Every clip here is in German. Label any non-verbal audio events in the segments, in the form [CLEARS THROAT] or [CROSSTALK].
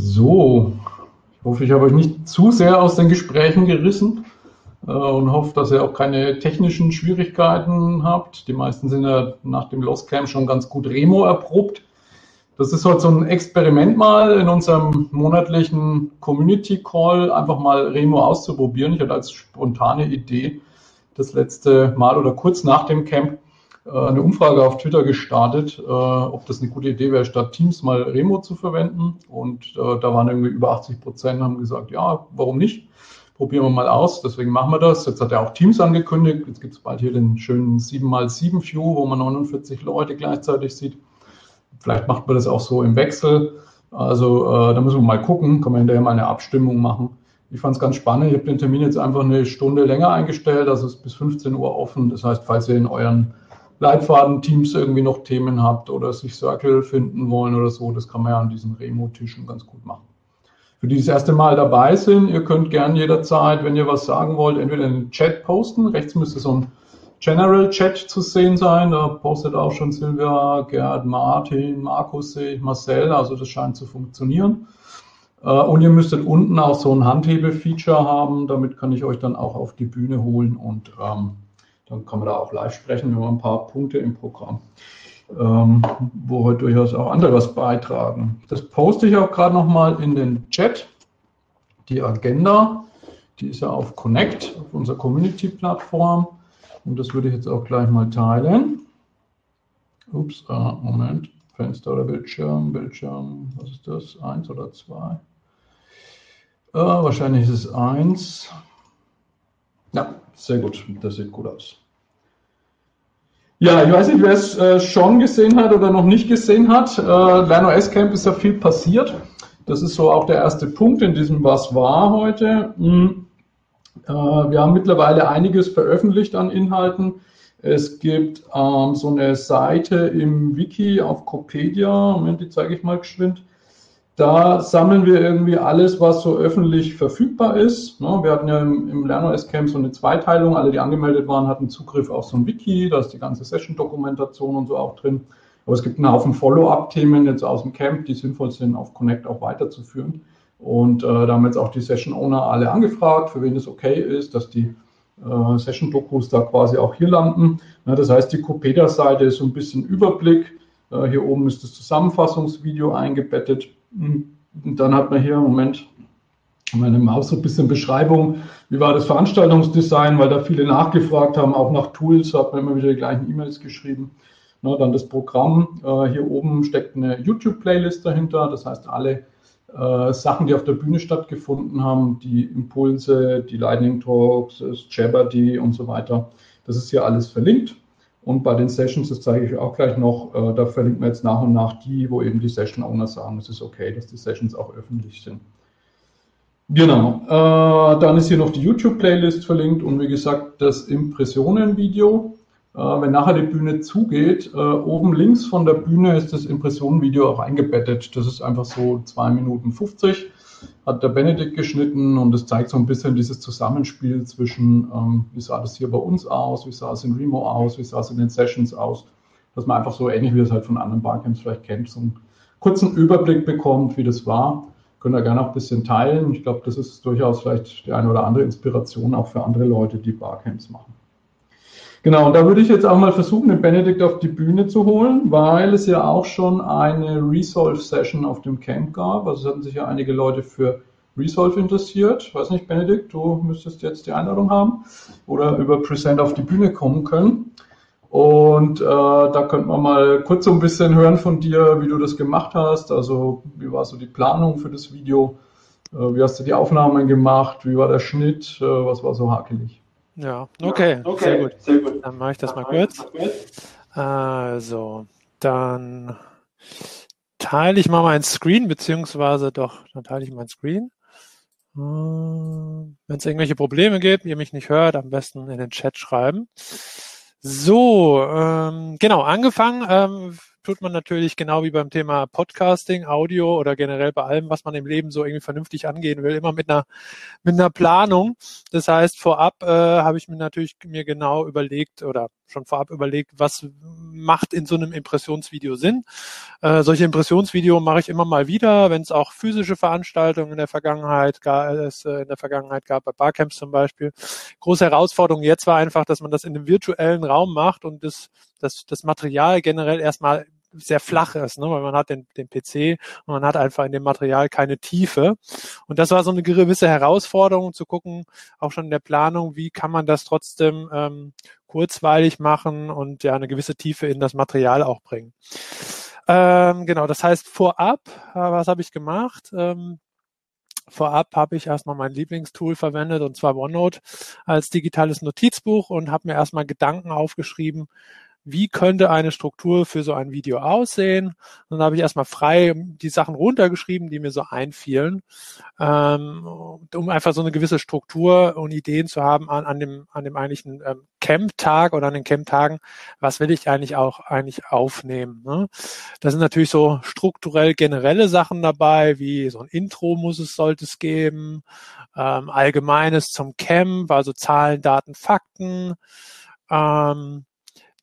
So, ich hoffe, ich habe euch nicht zu sehr aus den Gesprächen gerissen äh, und hoffe, dass ihr auch keine technischen Schwierigkeiten habt. Die meisten sind ja nach dem Lost Camp schon ganz gut Remo erprobt. Das ist heute so ein Experiment mal in unserem monatlichen Community Call, einfach mal Remo auszuprobieren. Ich hatte als spontane Idee das letzte Mal oder kurz nach dem Camp eine Umfrage auf Twitter gestartet, äh, ob das eine gute Idee wäre, statt Teams mal Remo zu verwenden. Und äh, da waren irgendwie über 80 Prozent, haben gesagt, ja, warum nicht? Probieren wir mal aus. Deswegen machen wir das. Jetzt hat er auch Teams angekündigt. Jetzt gibt es bald hier den schönen 7x7 View, wo man 49 Leute gleichzeitig sieht. Vielleicht macht man das auch so im Wechsel. Also äh, da müssen wir mal gucken, kann man hinterher mal eine Abstimmung machen. Ich fand es ganz spannend. Ich habe den Termin jetzt einfach eine Stunde länger eingestellt, also es ist bis 15 Uhr offen. Das heißt, falls ihr in euren Leitfaden-Teams irgendwie noch Themen habt oder sich Circle finden wollen oder so, das kann man ja an diesen Remo-Tischen ganz gut machen. Für die das erste Mal dabei sind, ihr könnt gern jederzeit, wenn ihr was sagen wollt, entweder in den Chat posten. Rechts müsste so ein General Chat zu sehen sein. Da postet auch schon Silvia, Gerd, Martin, Markus Marcel. Also das scheint zu funktionieren. Äh, und ihr müsstet unten auch so ein Handhebe-Feature haben. Damit kann ich euch dann auch auf die Bühne holen und ähm, dann kann man da auch live sprechen. Haben ein paar Punkte im Programm, ähm, wo heute durchaus auch andere was beitragen. Das poste ich auch gerade nochmal in den Chat. Die Agenda, die ist ja auf Connect, auf unserer Community-Plattform. Und das würde ich jetzt auch gleich mal teilen. Ups, äh, Moment. Fenster oder Bildschirm, Bildschirm, was ist das? Eins oder zwei? Äh, wahrscheinlich ist es eins. Ja, sehr gut. Das sieht gut aus. Ja, ich weiß nicht, wer es äh, schon gesehen hat oder noch nicht gesehen hat. Äh, LernOS Camp ist ja viel passiert. Das ist so auch der erste Punkt in diesem Was war heute. Hm. Äh, wir haben mittlerweile einiges veröffentlicht an Inhalten. Es gibt ähm, so eine Seite im Wiki auf Copedia, Moment, die zeige ich mal geschwind. Da sammeln wir irgendwie alles, was so öffentlich verfügbar ist. Ne, wir hatten ja im, LernOS Camp so eine Zweiteilung. Alle, die angemeldet waren, hatten Zugriff auf so ein Wiki. Da ist die ganze Session-Dokumentation und so auch drin. Aber es gibt einen Haufen Follow-up-Themen jetzt aus dem Camp, die sinnvoll sind, auf Connect auch weiterzuführen. Und äh, da haben jetzt auch die Session-Owner alle angefragt, für wen es okay ist, dass die äh, Session-Dokus da quasi auch hier landen. Ja, das heißt, die Copeda-Seite ist so ein bisschen Überblick. Äh, hier oben ist das Zusammenfassungsvideo eingebettet. Und dann hat man hier, Moment, meine Maus so ein bisschen Beschreibung, wie war das Veranstaltungsdesign, weil da viele nachgefragt haben, auch nach Tools, hat man immer wieder die gleichen E-Mails geschrieben. Na, dann das Programm, äh, hier oben steckt eine YouTube-Playlist dahinter, das heißt alle äh, Sachen, die auf der Bühne stattgefunden haben, die Impulse, die Lightning Talks, das Jeopardy und so weiter, das ist hier alles verlinkt. Und bei den Sessions, das zeige ich auch gleich noch, äh, da verlinken wir jetzt nach und nach die, wo eben die Session Owner sagen, es ist okay, dass die Sessions auch öffentlich sind. Genau, äh, dann ist hier noch die YouTube-Playlist verlinkt und wie gesagt das Impressionen-Video. Äh, wenn nachher die Bühne zugeht, äh, oben links von der Bühne ist das Impressionen-Video auch eingebettet. Das ist einfach so 2 Minuten 50 hat der Benedikt geschnitten und es zeigt so ein bisschen dieses Zusammenspiel zwischen, ähm, wie sah das hier bei uns aus, wie sah es in Remo aus, wie sah es in den Sessions aus, dass man einfach so ähnlich wie es halt von anderen Barcamps vielleicht kennt, so einen kurzen Überblick bekommt, wie das war. Können wir gerne auch ein bisschen teilen. Ich glaube, das ist durchaus vielleicht die eine oder andere Inspiration auch für andere Leute, die Barcamps machen. Genau, und da würde ich jetzt auch mal versuchen, den Benedikt auf die Bühne zu holen, weil es ja auch schon eine Resolve-Session auf dem Camp gab. Also es hatten sich ja einige Leute für Resolve interessiert. Ich weiß nicht, Benedikt, du müsstest jetzt die Einladung haben oder über Present auf die Bühne kommen können. Und äh, da könnte man mal kurz so ein bisschen hören von dir, wie du das gemacht hast. Also wie war so die Planung für das Video? Äh, wie hast du die Aufnahmen gemacht? Wie war der Schnitt? Äh, was war so hakelig? Ja, okay, okay sehr, gut. sehr, gut. Dann mache ich das mal kurz. Also, dann teile ich mal meinen Screen, beziehungsweise doch, dann teile ich meinen Screen. Äh, Wenn es irgendwelche Probleme gibt, ihr mich nicht hört, am besten in den Chat schreiben. So, ähm, genau, angefangen ähm, tut man natürlich genau wie beim Thema Podcasting, Audio oder generell bei allem, was man im Leben so irgendwie vernünftig angehen will, immer mit einer mit einer Planung. Das heißt, vorab äh, habe ich mir natürlich mir genau überlegt oder schon vorab überlegt, was macht in so einem Impressionsvideo Sinn. Äh, solche Impressionsvideo mache ich immer mal wieder, wenn es auch physische Veranstaltungen in der Vergangenheit gab, es äh, in der Vergangenheit gab, bei Barcamps zum Beispiel. Große Herausforderung jetzt war einfach, dass man das in einem virtuellen Raum macht und das, das, das Material generell erstmal sehr flach ist, ne? weil man hat den, den PC und man hat einfach in dem Material keine Tiefe. Und das war so eine gewisse Herausforderung zu gucken, auch schon in der Planung, wie kann man das trotzdem ähm, kurzweilig machen und ja eine gewisse Tiefe in das Material auch bringen. Ähm, genau, das heißt vorab, äh, was habe ich gemacht? Ähm, vorab habe ich erstmal mein Lieblingstool verwendet und zwar OneNote als digitales Notizbuch und habe mir erstmal Gedanken aufgeschrieben, wie könnte eine Struktur für so ein Video aussehen. Und dann habe ich erstmal frei die Sachen runtergeschrieben, die mir so einfielen, ähm, um einfach so eine gewisse Struktur und Ideen zu haben an, an dem, an dem eigentlichen ähm, Camp-Tag oder an den Camp-Tagen, was will ich eigentlich auch eigentlich aufnehmen. Ne? Da sind natürlich so strukturell generelle Sachen dabei, wie so ein Intro muss es, sollte es geben, ähm, Allgemeines zum Camp, also Zahlen, Daten, Fakten, ähm,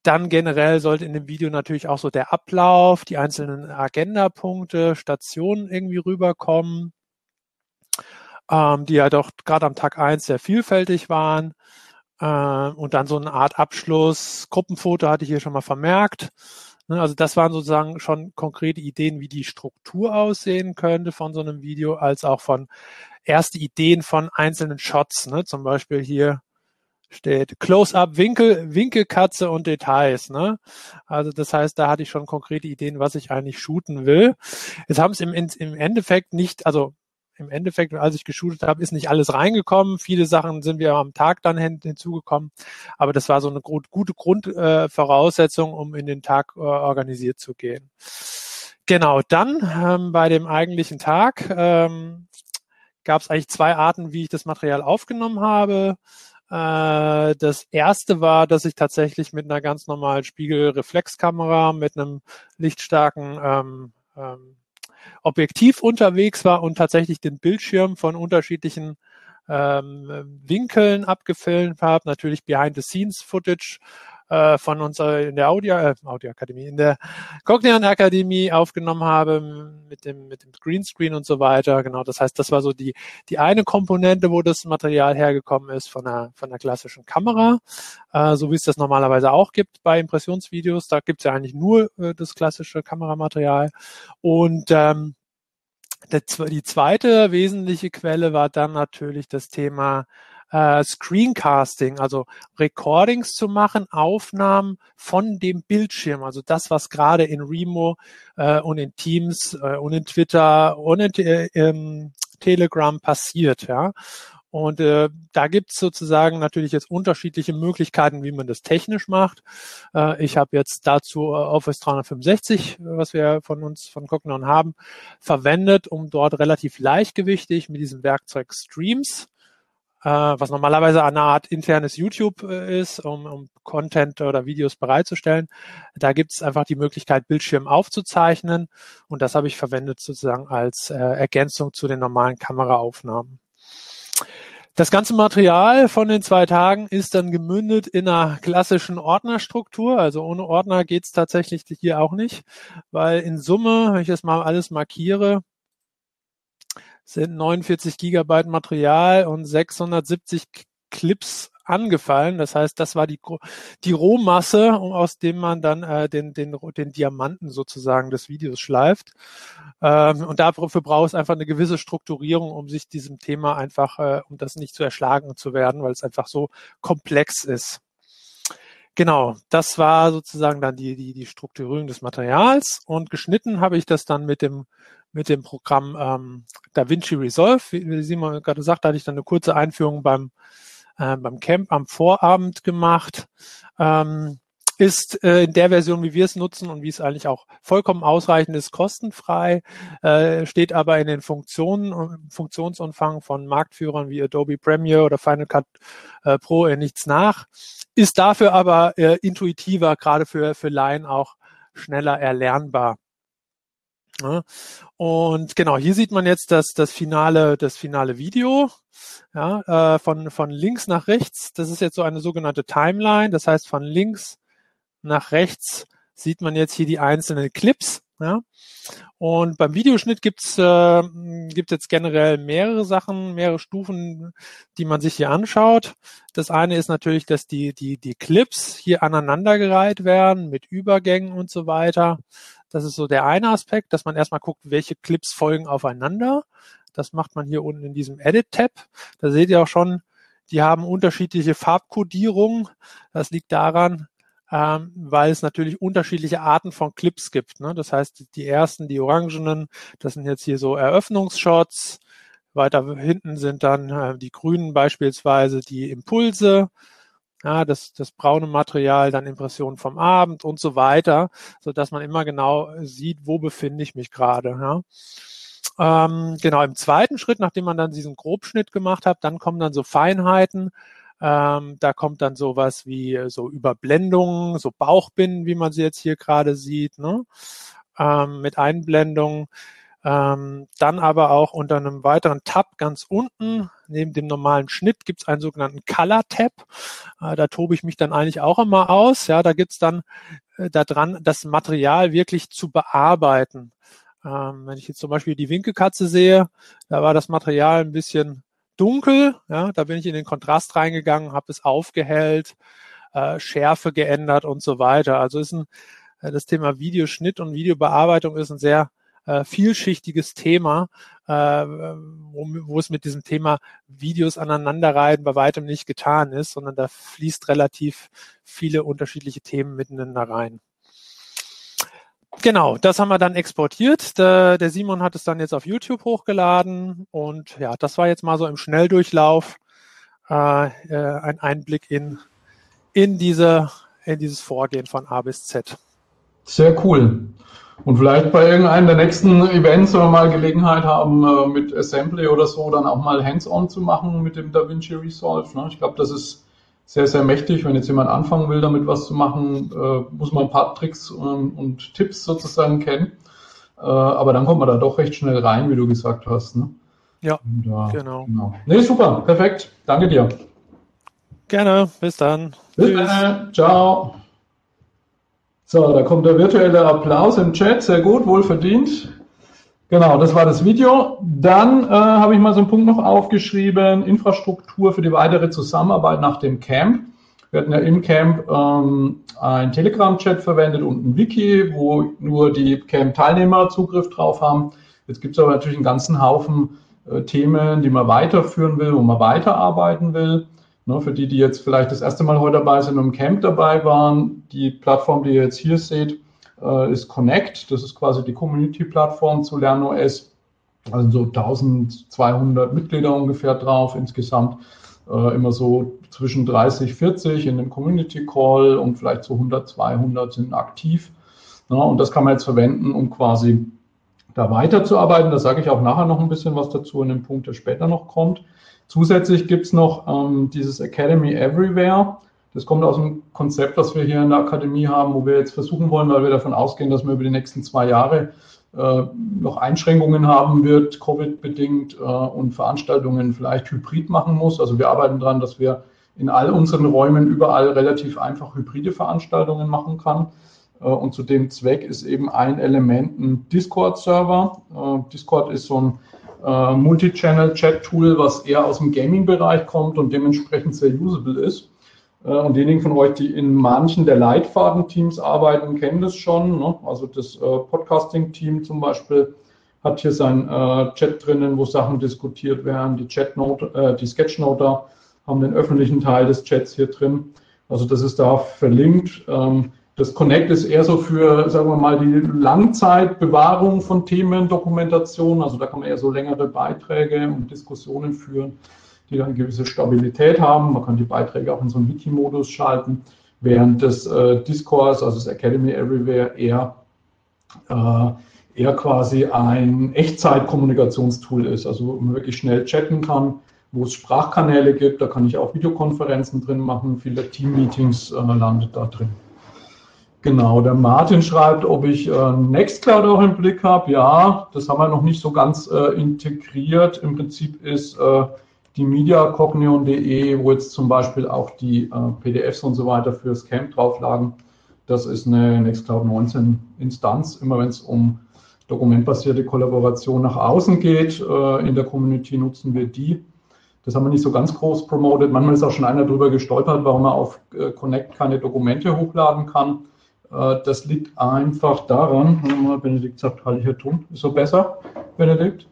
dann generell sollte in dem Video natürlich auch so der Ablauf, die einzelnen Agendapunkte, Stationen irgendwie rüberkommen, ähm, die ja doch gerade am Tag eins sehr vielfältig waren. Äh, und dann so eine Art Abschluss, Gruppenfoto hatte ich hier schon mal vermerkt. Ne, also das waren sozusagen schon konkrete Ideen, wie die Struktur aussehen könnte von so einem Video, als auch von erste Ideen von einzelnen Shots. Ne? Zum Beispiel hier steht Close-up, Winkel, Winkelkatze und Details. Ne? Also das heißt, da hatte ich schon konkrete Ideen, was ich eigentlich shooten will. Jetzt haben es im, im Endeffekt nicht, also im Endeffekt, als ich geshootet habe, ist nicht alles reingekommen. Viele Sachen sind wir am Tag dann hin, hinzugekommen. Aber das war so eine gute Grundvoraussetzung, äh, um in den Tag äh, organisiert zu gehen. Genau, dann ähm, bei dem eigentlichen Tag ähm, gab es eigentlich zwei Arten, wie ich das Material aufgenommen habe. Äh, das erste war, dass ich tatsächlich mit einer ganz normalen Spiegelreflexkamera mit einem lichtstarken ähm, ähm, Objektiv unterwegs war und tatsächlich den Bildschirm von unterschiedlichen ähm, Winkeln abgefilmt habe. Natürlich Behind-the-Scenes-Footage äh, von uns in der Audio, äh, Audioakademie, in der Cognian Akademie aufgenommen habe mit dem, mit dem Greenscreen und so weiter. Genau, das heißt, das war so die, die eine Komponente, wo das Material hergekommen ist von der, von der klassischen Kamera, äh, so wie es das normalerweise auch gibt bei Impressionsvideos. Da gibt es ja eigentlich nur äh, das klassische Kameramaterial. Und ähm, die zweite wesentliche Quelle war dann natürlich das Thema äh, Screencasting, also Recordings zu machen, Aufnahmen von dem Bildschirm, also das, was gerade in Remo äh, und in Teams äh, und in Twitter und in äh, Telegram passiert, ja. Und äh, da gibt's sozusagen natürlich jetzt unterschiedliche Möglichkeiten, wie man das technisch macht. Äh, ich habe jetzt dazu äh, Office 365, was wir von uns von Cognon haben, verwendet, um dort relativ leichtgewichtig mit diesem Werkzeug Streams äh, was normalerweise eine Art internes YouTube äh, ist, um, um Content oder Videos bereitzustellen. Da gibt es einfach die Möglichkeit, Bildschirm aufzuzeichnen und das habe ich verwendet sozusagen als äh, Ergänzung zu den normalen Kameraaufnahmen. Das ganze Material von den zwei Tagen ist dann gemündet in einer klassischen Ordnerstruktur. Also ohne Ordner geht's tatsächlich hier auch nicht, weil in Summe, wenn ich das mal alles markiere, sind 49 Gigabyte Material und 670 Clips angefallen. Das heißt, das war die, die Rohmasse, aus dem man dann äh, den, den, den Diamanten sozusagen des Videos schleift. Ähm, und dafür braucht es einfach eine gewisse Strukturierung, um sich diesem Thema einfach, äh, um das nicht zu erschlagen zu werden, weil es einfach so komplex ist. Genau, das war sozusagen dann die, die, die Strukturierung des Materials und geschnitten habe ich das dann mit dem mit dem Programm ähm, DaVinci Resolve. Wie, Simon gerade sagt, da hatte ich dann eine kurze Einführung beim, äh, beim Camp am Vorabend gemacht. Ähm, ist äh, in der Version, wie wir es nutzen und wie es eigentlich auch vollkommen ausreichend ist, kostenfrei, äh, steht aber in den Funktionen, Funktionsumfang von Marktführern wie Adobe Premiere oder Final Cut äh, Pro äh, nichts nach, ist dafür aber äh, intuitiver, gerade für, für Laien auch schneller erlernbar. Ja. Und genau, hier sieht man jetzt das, das finale, das finale Video ja, äh, von, von links nach rechts. Das ist jetzt so eine sogenannte Timeline. Das heißt, von links nach rechts sieht man jetzt hier die einzelnen Clips. Ja. Und beim Videoschnitt gibt's äh, gibt's jetzt generell mehrere Sachen, mehrere Stufen, die man sich hier anschaut. Das eine ist natürlich, dass die, die, die Clips hier aneinandergereiht werden mit Übergängen und so weiter. Das ist so der eine Aspekt, dass man erstmal guckt, welche Clips folgen aufeinander. Das macht man hier unten in diesem Edit-Tab. Da seht ihr auch schon, die haben unterschiedliche Farbkodierungen. Das liegt daran, ähm, weil es natürlich unterschiedliche Arten von Clips gibt. Ne? Das heißt, die ersten, die orangenen, das sind jetzt hier so Eröffnungsshots. Weiter hinten sind dann äh, die grünen beispielsweise die Impulse. Ja, das, das braune Material, dann Impressionen vom Abend und so weiter, so dass man immer genau sieht, wo befinde ich mich gerade. Ja. Ähm, genau, im zweiten Schritt, nachdem man dann diesen Grobschnitt gemacht hat, dann kommen dann so Feinheiten, ähm, da kommt dann sowas wie äh, so Überblendungen, so Bauchbinden, wie man sie jetzt hier gerade sieht, ne? ähm, mit Einblendungen. Ähm, dann aber auch unter einem weiteren Tab ganz unten, neben dem normalen Schnitt, gibt es einen sogenannten Color Tab. Äh, da tobe ich mich dann eigentlich auch immer aus. Ja, da gibt's dann äh, da dran, das Material wirklich zu bearbeiten. Ähm, wenn ich jetzt zum Beispiel die Winkelkatze sehe, da war das Material ein bisschen dunkel. Ja, da bin ich in den Kontrast reingegangen, habe es aufgehellt, äh, Schärfe geändert und so weiter. Also ist ein, äh, das Thema Videoschnitt und Videobearbeitung ist ein sehr äh, vielschichtiges Thema, äh, wo, wo es mit diesem Thema Videos aneinanderreihen bei weitem nicht getan ist, sondern da fließt relativ viele unterschiedliche Themen miteinander rein. Genau, das haben wir dann exportiert. Der, Simon hat es dann jetzt auf YouTube hochgeladen und ja, das war jetzt mal so im Schnelldurchlauf äh, äh, ein Einblick in, in, diese, in dieses Vorgehen von A bis Z. Sehr cool. Und vielleicht bei irgendeinem der nächsten Events, wenn wir mal Gelegenheit haben, äh, mit Assembly oder so, dann auch mal hands-on zu machen mit dem DaVinci Resolve. Ne? Ich glaube, das ist sehr, sehr mächtig. Wenn jetzt jemand anfangen will, damit was zu machen, äh, muss man ein paar Tricks und, und Tipps sozusagen kennen. Äh, aber dann kommt man da doch recht schnell rein, wie du gesagt hast. Ne? Ja, äh, genau. genau. Nee, super, perfekt. Danke dir. Gerne, bis dann. Bis Tschüss. dann, ciao. So, da kommt der virtuelle Applaus im Chat, sehr gut, wohl verdient. Genau, das war das Video. Dann äh, habe ich mal so einen Punkt noch aufgeschrieben, Infrastruktur für die weitere Zusammenarbeit nach dem Camp. Wir hatten ja im Camp ähm, einen Telegram-Chat verwendet und ein Wiki, wo nur die Camp-Teilnehmer Zugriff drauf haben. Jetzt gibt es aber natürlich einen ganzen Haufen äh, Themen, die man weiterführen will, wo man weiterarbeiten will. Ne, für die, die jetzt vielleicht das erste Mal heute dabei sind und im Camp dabei waren, die Plattform, die ihr jetzt hier seht, äh, ist Connect. Das ist quasi die Community-Plattform zu LernOS. Also so 1200 Mitglieder ungefähr drauf insgesamt. Äh, immer so zwischen 30, 40 in dem Community Call und vielleicht so 100, 200 sind aktiv. Ja, und das kann man jetzt verwenden, um quasi da weiterzuarbeiten. Da sage ich auch nachher noch ein bisschen was dazu in dem Punkt, der später noch kommt. Zusätzlich gibt es noch ähm, dieses Academy Everywhere. Das kommt aus dem Konzept, das wir hier in der Akademie haben, wo wir jetzt versuchen wollen, weil wir davon ausgehen, dass wir über die nächsten zwei Jahre äh, noch Einschränkungen haben wird, Covid-bedingt äh, und Veranstaltungen vielleicht hybrid machen muss. Also wir arbeiten daran, dass wir in all unseren Räumen überall relativ einfach hybride Veranstaltungen machen kann. Äh, und zu dem Zweck ist eben ein Element ein Discord-Server. Äh, Discord ist so ein äh, Multi-Channel-Chat-Tool, was eher aus dem Gaming-Bereich kommt und dementsprechend sehr usable ist. Äh, und diejenigen von euch, die in manchen der Leitfaden-Teams arbeiten, kennen das schon. Ne? Also das äh, Podcasting-Team zum Beispiel hat hier sein äh, Chat drinnen, wo Sachen diskutiert werden. Die Chatnote, äh, die Sketchnoter haben den öffentlichen Teil des Chats hier drin. Also das ist da verlinkt. Ähm, das Connect ist eher so für, sagen wir mal, die Langzeitbewahrung von Themen, Dokumentation. Also da kann man eher so längere Beiträge und Diskussionen führen die dann gewisse Stabilität haben. Man kann die Beiträge auch in so einen Wiki-Modus schalten, während das äh, Discourse, also das Academy Everywhere, eher, äh, eher quasi ein Echtzeit-Kommunikationstool ist, also wo man wirklich schnell chatten kann, wo es Sprachkanäle gibt, da kann ich auch Videokonferenzen drin machen, viele Team-Meetings äh, landet da drin. Genau, der Martin schreibt, ob ich äh, Nextcloud auch im Blick habe. Ja, das haben wir noch nicht so ganz äh, integriert. Im Prinzip ist äh, die mediacognion.de, wo jetzt zum Beispiel auch die äh, PDFs und so weiter fürs Camp drauflagen. Das ist eine Nextcloud 19 Instanz. Immer wenn es um dokumentbasierte Kollaboration nach außen geht, äh, in der Community nutzen wir die. Das haben wir nicht so ganz groß promotet. Manchmal ist auch schon einer drüber gestolpert, warum man auf äh, Connect keine Dokumente hochladen kann. Äh, das liegt einfach daran, Benedikt sagt, hier tun. Ist so besser, Benedikt?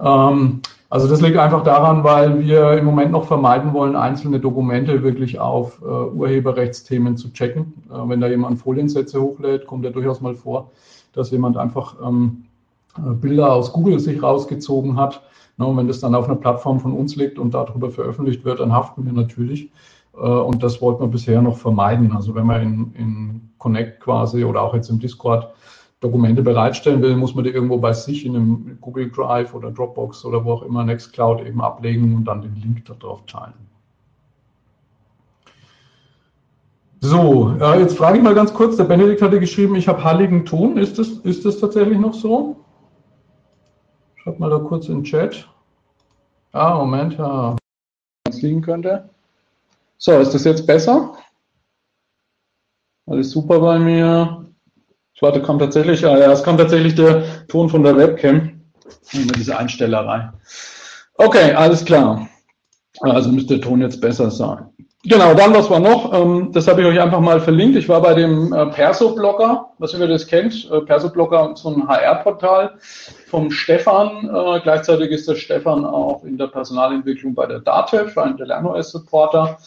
Ähm, also das liegt einfach daran, weil wir im Moment noch vermeiden wollen, einzelne Dokumente wirklich auf äh, Urheberrechtsthemen zu checken. Äh, wenn da jemand Foliensätze hochlädt, kommt ja durchaus mal vor, dass jemand einfach ähm, äh, Bilder aus Google sich rausgezogen hat. Und wenn das dann auf einer Plattform von uns liegt und darüber veröffentlicht wird, dann haften wir natürlich. Äh, und das wollten wir bisher noch vermeiden. Also wenn man in, in Connect quasi oder auch jetzt im Discord Dokumente bereitstellen will, muss man die irgendwo bei sich in einem Google Drive oder Dropbox oder wo auch immer Nextcloud eben ablegen und dann den Link darauf teilen. So, äh, jetzt frage ich mal ganz kurz, der Benedikt hatte geschrieben, ich habe halligen Ton. Ist das, ist das tatsächlich noch so? Schreibt mal da kurz in den Chat. Ah, Moment, ja. Was liegen könnte. So, ist das jetzt besser? Alles super bei mir. Ich warte, kommt tatsächlich, ah ja, es kommt tatsächlich der Ton von der Webcam. Immer diese Einstellerei. Okay, alles klar. Also müsste der Ton jetzt besser sein. Genau, dann was war noch? Ähm, das habe ich euch einfach mal verlinkt. Ich war bei dem äh, Perso-Blogger, was ihr das kennt. Äh, Perso-Blogger, so ein HR-Portal vom Stefan. Äh, gleichzeitig ist der Stefan auch in der Personalentwicklung bei der DATEV, ein der LernOS-Supporter.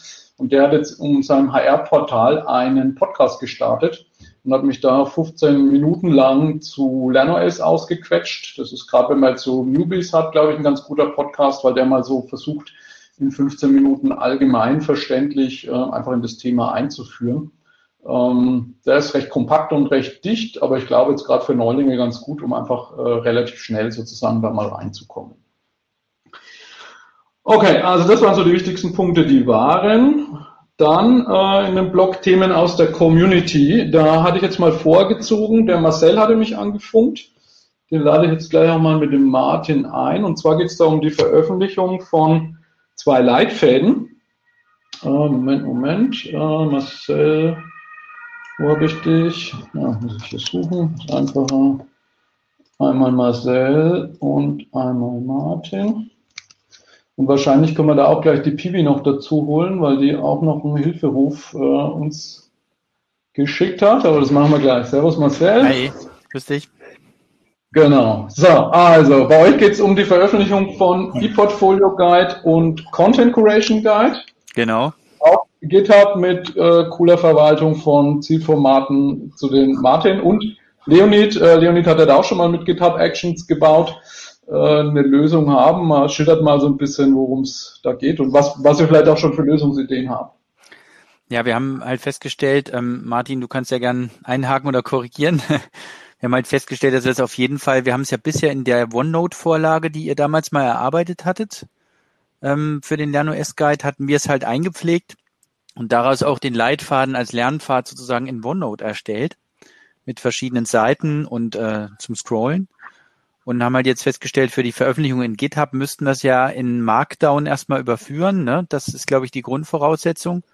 Und der hat jetzt um seinem HR-Portal einen Podcast gestartet und hat mich da 15 Minuten lang zu LernOS ausgequetscht. Das ist gerade, wenn man jetzt so Newbies hat, glaube ich, ein ganz guter Podcast, weil der mal so versucht, in 15 Minuten allgemein verständlich äh, einfach in das Thema einzuführen. Ähm, der ist recht kompakt und recht dicht, aber ich glaube jetzt gerade für Neulinge ganz gut, um einfach äh, relativ schnell sozusagen da mal reinzukommen. Okay, also das waren so die wichtigsten Punkte, die waren. Dann äh, in den Blog Themen aus der Community. Da hatte ich jetzt mal vorgezogen, der Marcel hatte mich angefunkt. Den lade ich jetzt gleich auch mal mit dem Martin ein. Und zwar geht es da um die Veröffentlichung von zwei Leitfäden. Äh, Moment, Moment. Äh, Marcel, wo habe ich dich? Ja, muss ich hier suchen. Einfacher. Einmal Marcel und einmal Martin. Und wahrscheinlich können wir da auch gleich die Pibi noch dazu holen, weil die auch noch einen Hilferuf äh, uns geschickt hat. Aber das machen wir gleich. Servus Marcel. Hi, grüß dich. Genau. So, also bei euch geht es um die Veröffentlichung von ePortfolio Guide und Content Curation Guide. Genau. Auf GitHub mit äh, cooler Verwaltung von Zielformaten zu den Martin und Leonid. Äh, Leonid hat ja da auch schon mal mit GitHub Actions gebaut, eine Lösung haben. Mal, schildert mal so ein bisschen, worum es da geht und was, was ihr vielleicht auch schon für Lösungsideen habt. Ja, wir haben halt festgestellt, ähm, Martin, du kannst ja gern einhaken oder korrigieren. [LAUGHS] Wir haben halt festgestellt, dass wir es auf jeden Fall, wir haben es ja bisher in der OneNote-Vorlage, die ihr damals mal erarbeitet hattet, ähm, für den LernOS-Guide, hatten wir es halt eingepflegt und daraus auch den Leitfaden als Lernpfad sozusagen in OneNote erstellt, mit verschiedenen Seiten und äh, zum Scrollen. Und haben halt jetzt festgestellt, für die Veröffentlichung in GitHub müssten es ja in Markdown erstmal überführen. Ne? Das ist, glaube ich, die Grundvoraussetzung.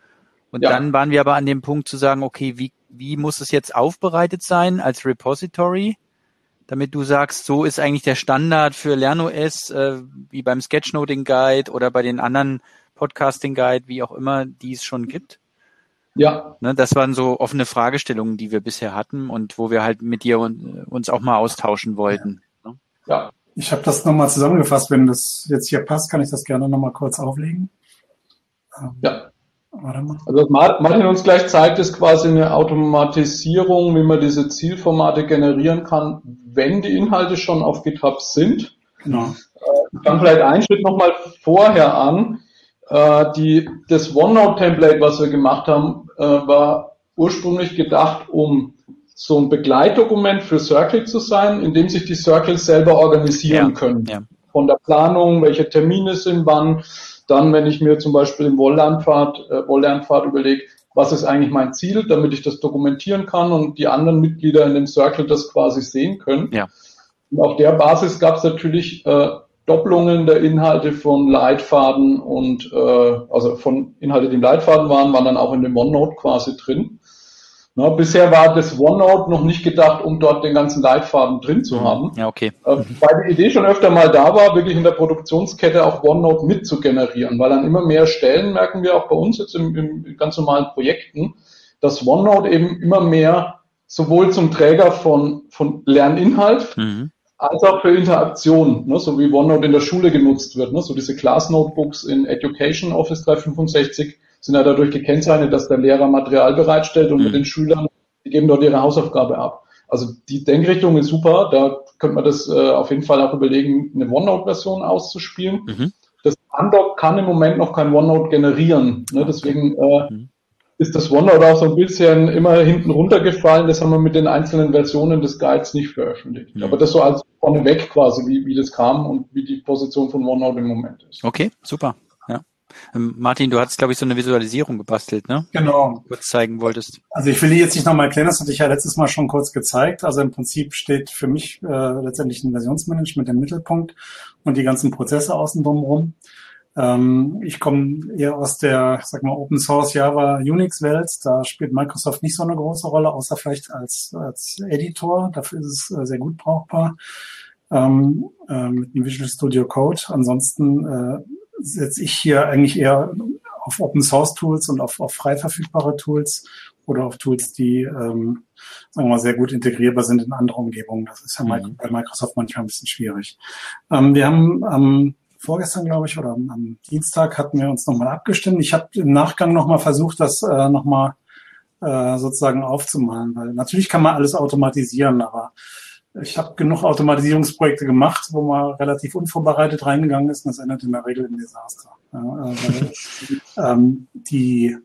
Und ja. dann waren wir aber an dem Punkt zu sagen, okay, wie wie muss es jetzt aufbereitet sein als Repository, damit du sagst, so ist eigentlich der Standard für LernOS, äh, wie beim Sketchnoting Guide oder bei den anderen Podcasting Guide, wie auch immer, die es schon gibt? Ja. Ne, das waren so offene Fragestellungen, die wir bisher hatten und wo wir halt mit dir uns auch mal austauschen wollten. Ja. Ich habe das nochmal zusammengefasst. Wenn das jetzt hier passt, kann ich das gerne nochmal kurz auflegen. Ja. Also was Martin uns gleich zeigt, ist quasi eine Automatisierung, wie man diese Zielformate generieren kann, wenn die Inhalte schon auf GitHub sind. Genau. Ich fange vielleicht einen Schritt nochmal vorher an. Äh, die, das OneNote-Template, was wir gemacht haben, äh, war ursprünglich gedacht, um so ein Begleitdokument für Circle zu sein, in dem sich die Circles selber organisieren ja, können. Ja. Von der Planung, welche Termine sind wann, dann, wenn ich mir zum Beispiel im Wolllernpfad, äh, Wolllernpfad überlege, was ist eigentlich mein Ziel, damit ich das dokumentieren kann und die anderen Mitglieder in dem Circle das quasi sehen können. Ja. Und auf der Basis gab es natürlich äh, Doppelungen der Inhalte von Leitfaden und äh, also von Inhalte, die im Leitfaden waren, waren dann auch in dem OneNote quasi drin. Na, bisher war das OneNote noch nicht gedacht, um dort den ganzen Leitfaden drin zu haben. Ja, okay. Äh, weil die Idee schon öfter mal da war, wirklich in der Produktionskette auch OneNote mit zu generieren, weil an immer mehr Stellen merken wir auch bei uns jetzt im, im ganz normalen Projekten, dass OneNote eben immer mehr sowohl zum Träger von, von Lerninhalt mhm. als auch für Interaktion, ne, so wie OneNote in der Schule genutzt wird, ne, so diese Class Notebooks in Education Office 365 sind ja dadurch gekennzeichnet, dass der Lehrer Material bereitstellt und mhm. mit den Schülern, die geben dort ihre Hausaufgabe ab. Also die Denkrichtung ist super, da könnte man das äh, auf jeden Fall auch überlegen, eine OneNote-Version auszuspielen. Mhm. Das Undock kann im Moment noch kein OneNote generieren. Ne? Deswegen äh, mhm. ist das OneNote auch so ein bisschen immer hinten runtergefallen. Das haben wir mit den einzelnen Versionen des Guides nicht veröffentlicht. Mhm. Aber das so als vorneweg quasi, wie, wie das kam und wie die Position von OneNote im Moment ist. Okay, super. Ähm, Martin, du hattest, glaube ich, so eine Visualisierung gebastelt, ne? Genau. Kurz zeigen wolltest. Also ich will die jetzt nicht nochmal erklären, das hatte ich ja letztes Mal schon kurz gezeigt. Also im Prinzip steht für mich äh, letztendlich ein Versionsmanagement im Mittelpunkt und die ganzen Prozesse außen drumherum. Ähm, ich komme eher aus der, sag mal, Open Source Java Unix Welt. Da spielt Microsoft nicht so eine große Rolle, außer vielleicht als, als Editor. Dafür ist es äh, sehr gut brauchbar. Ähm, äh, mit dem Visual Studio Code. Ansonsten äh, setze ich hier eigentlich eher auf Open Source Tools und auf, auf frei verfügbare Tools oder auf Tools, die, ähm, sagen wir mal, sehr gut integrierbar sind in andere Umgebungen. Das ist ja mhm. bei Microsoft manchmal ein bisschen schwierig. Ähm, wir haben am vorgestern, glaube ich, oder am, am Dienstag hatten wir uns nochmal abgestimmt. Ich habe im Nachgang nochmal versucht, das äh, nochmal äh, sozusagen aufzumalen, weil natürlich kann man alles automatisieren, aber ich habe genug Automatisierungsprojekte gemacht, wo man relativ unvorbereitet reingegangen ist und das endet in der Regel im Desaster. Ja, weil, ähm, die,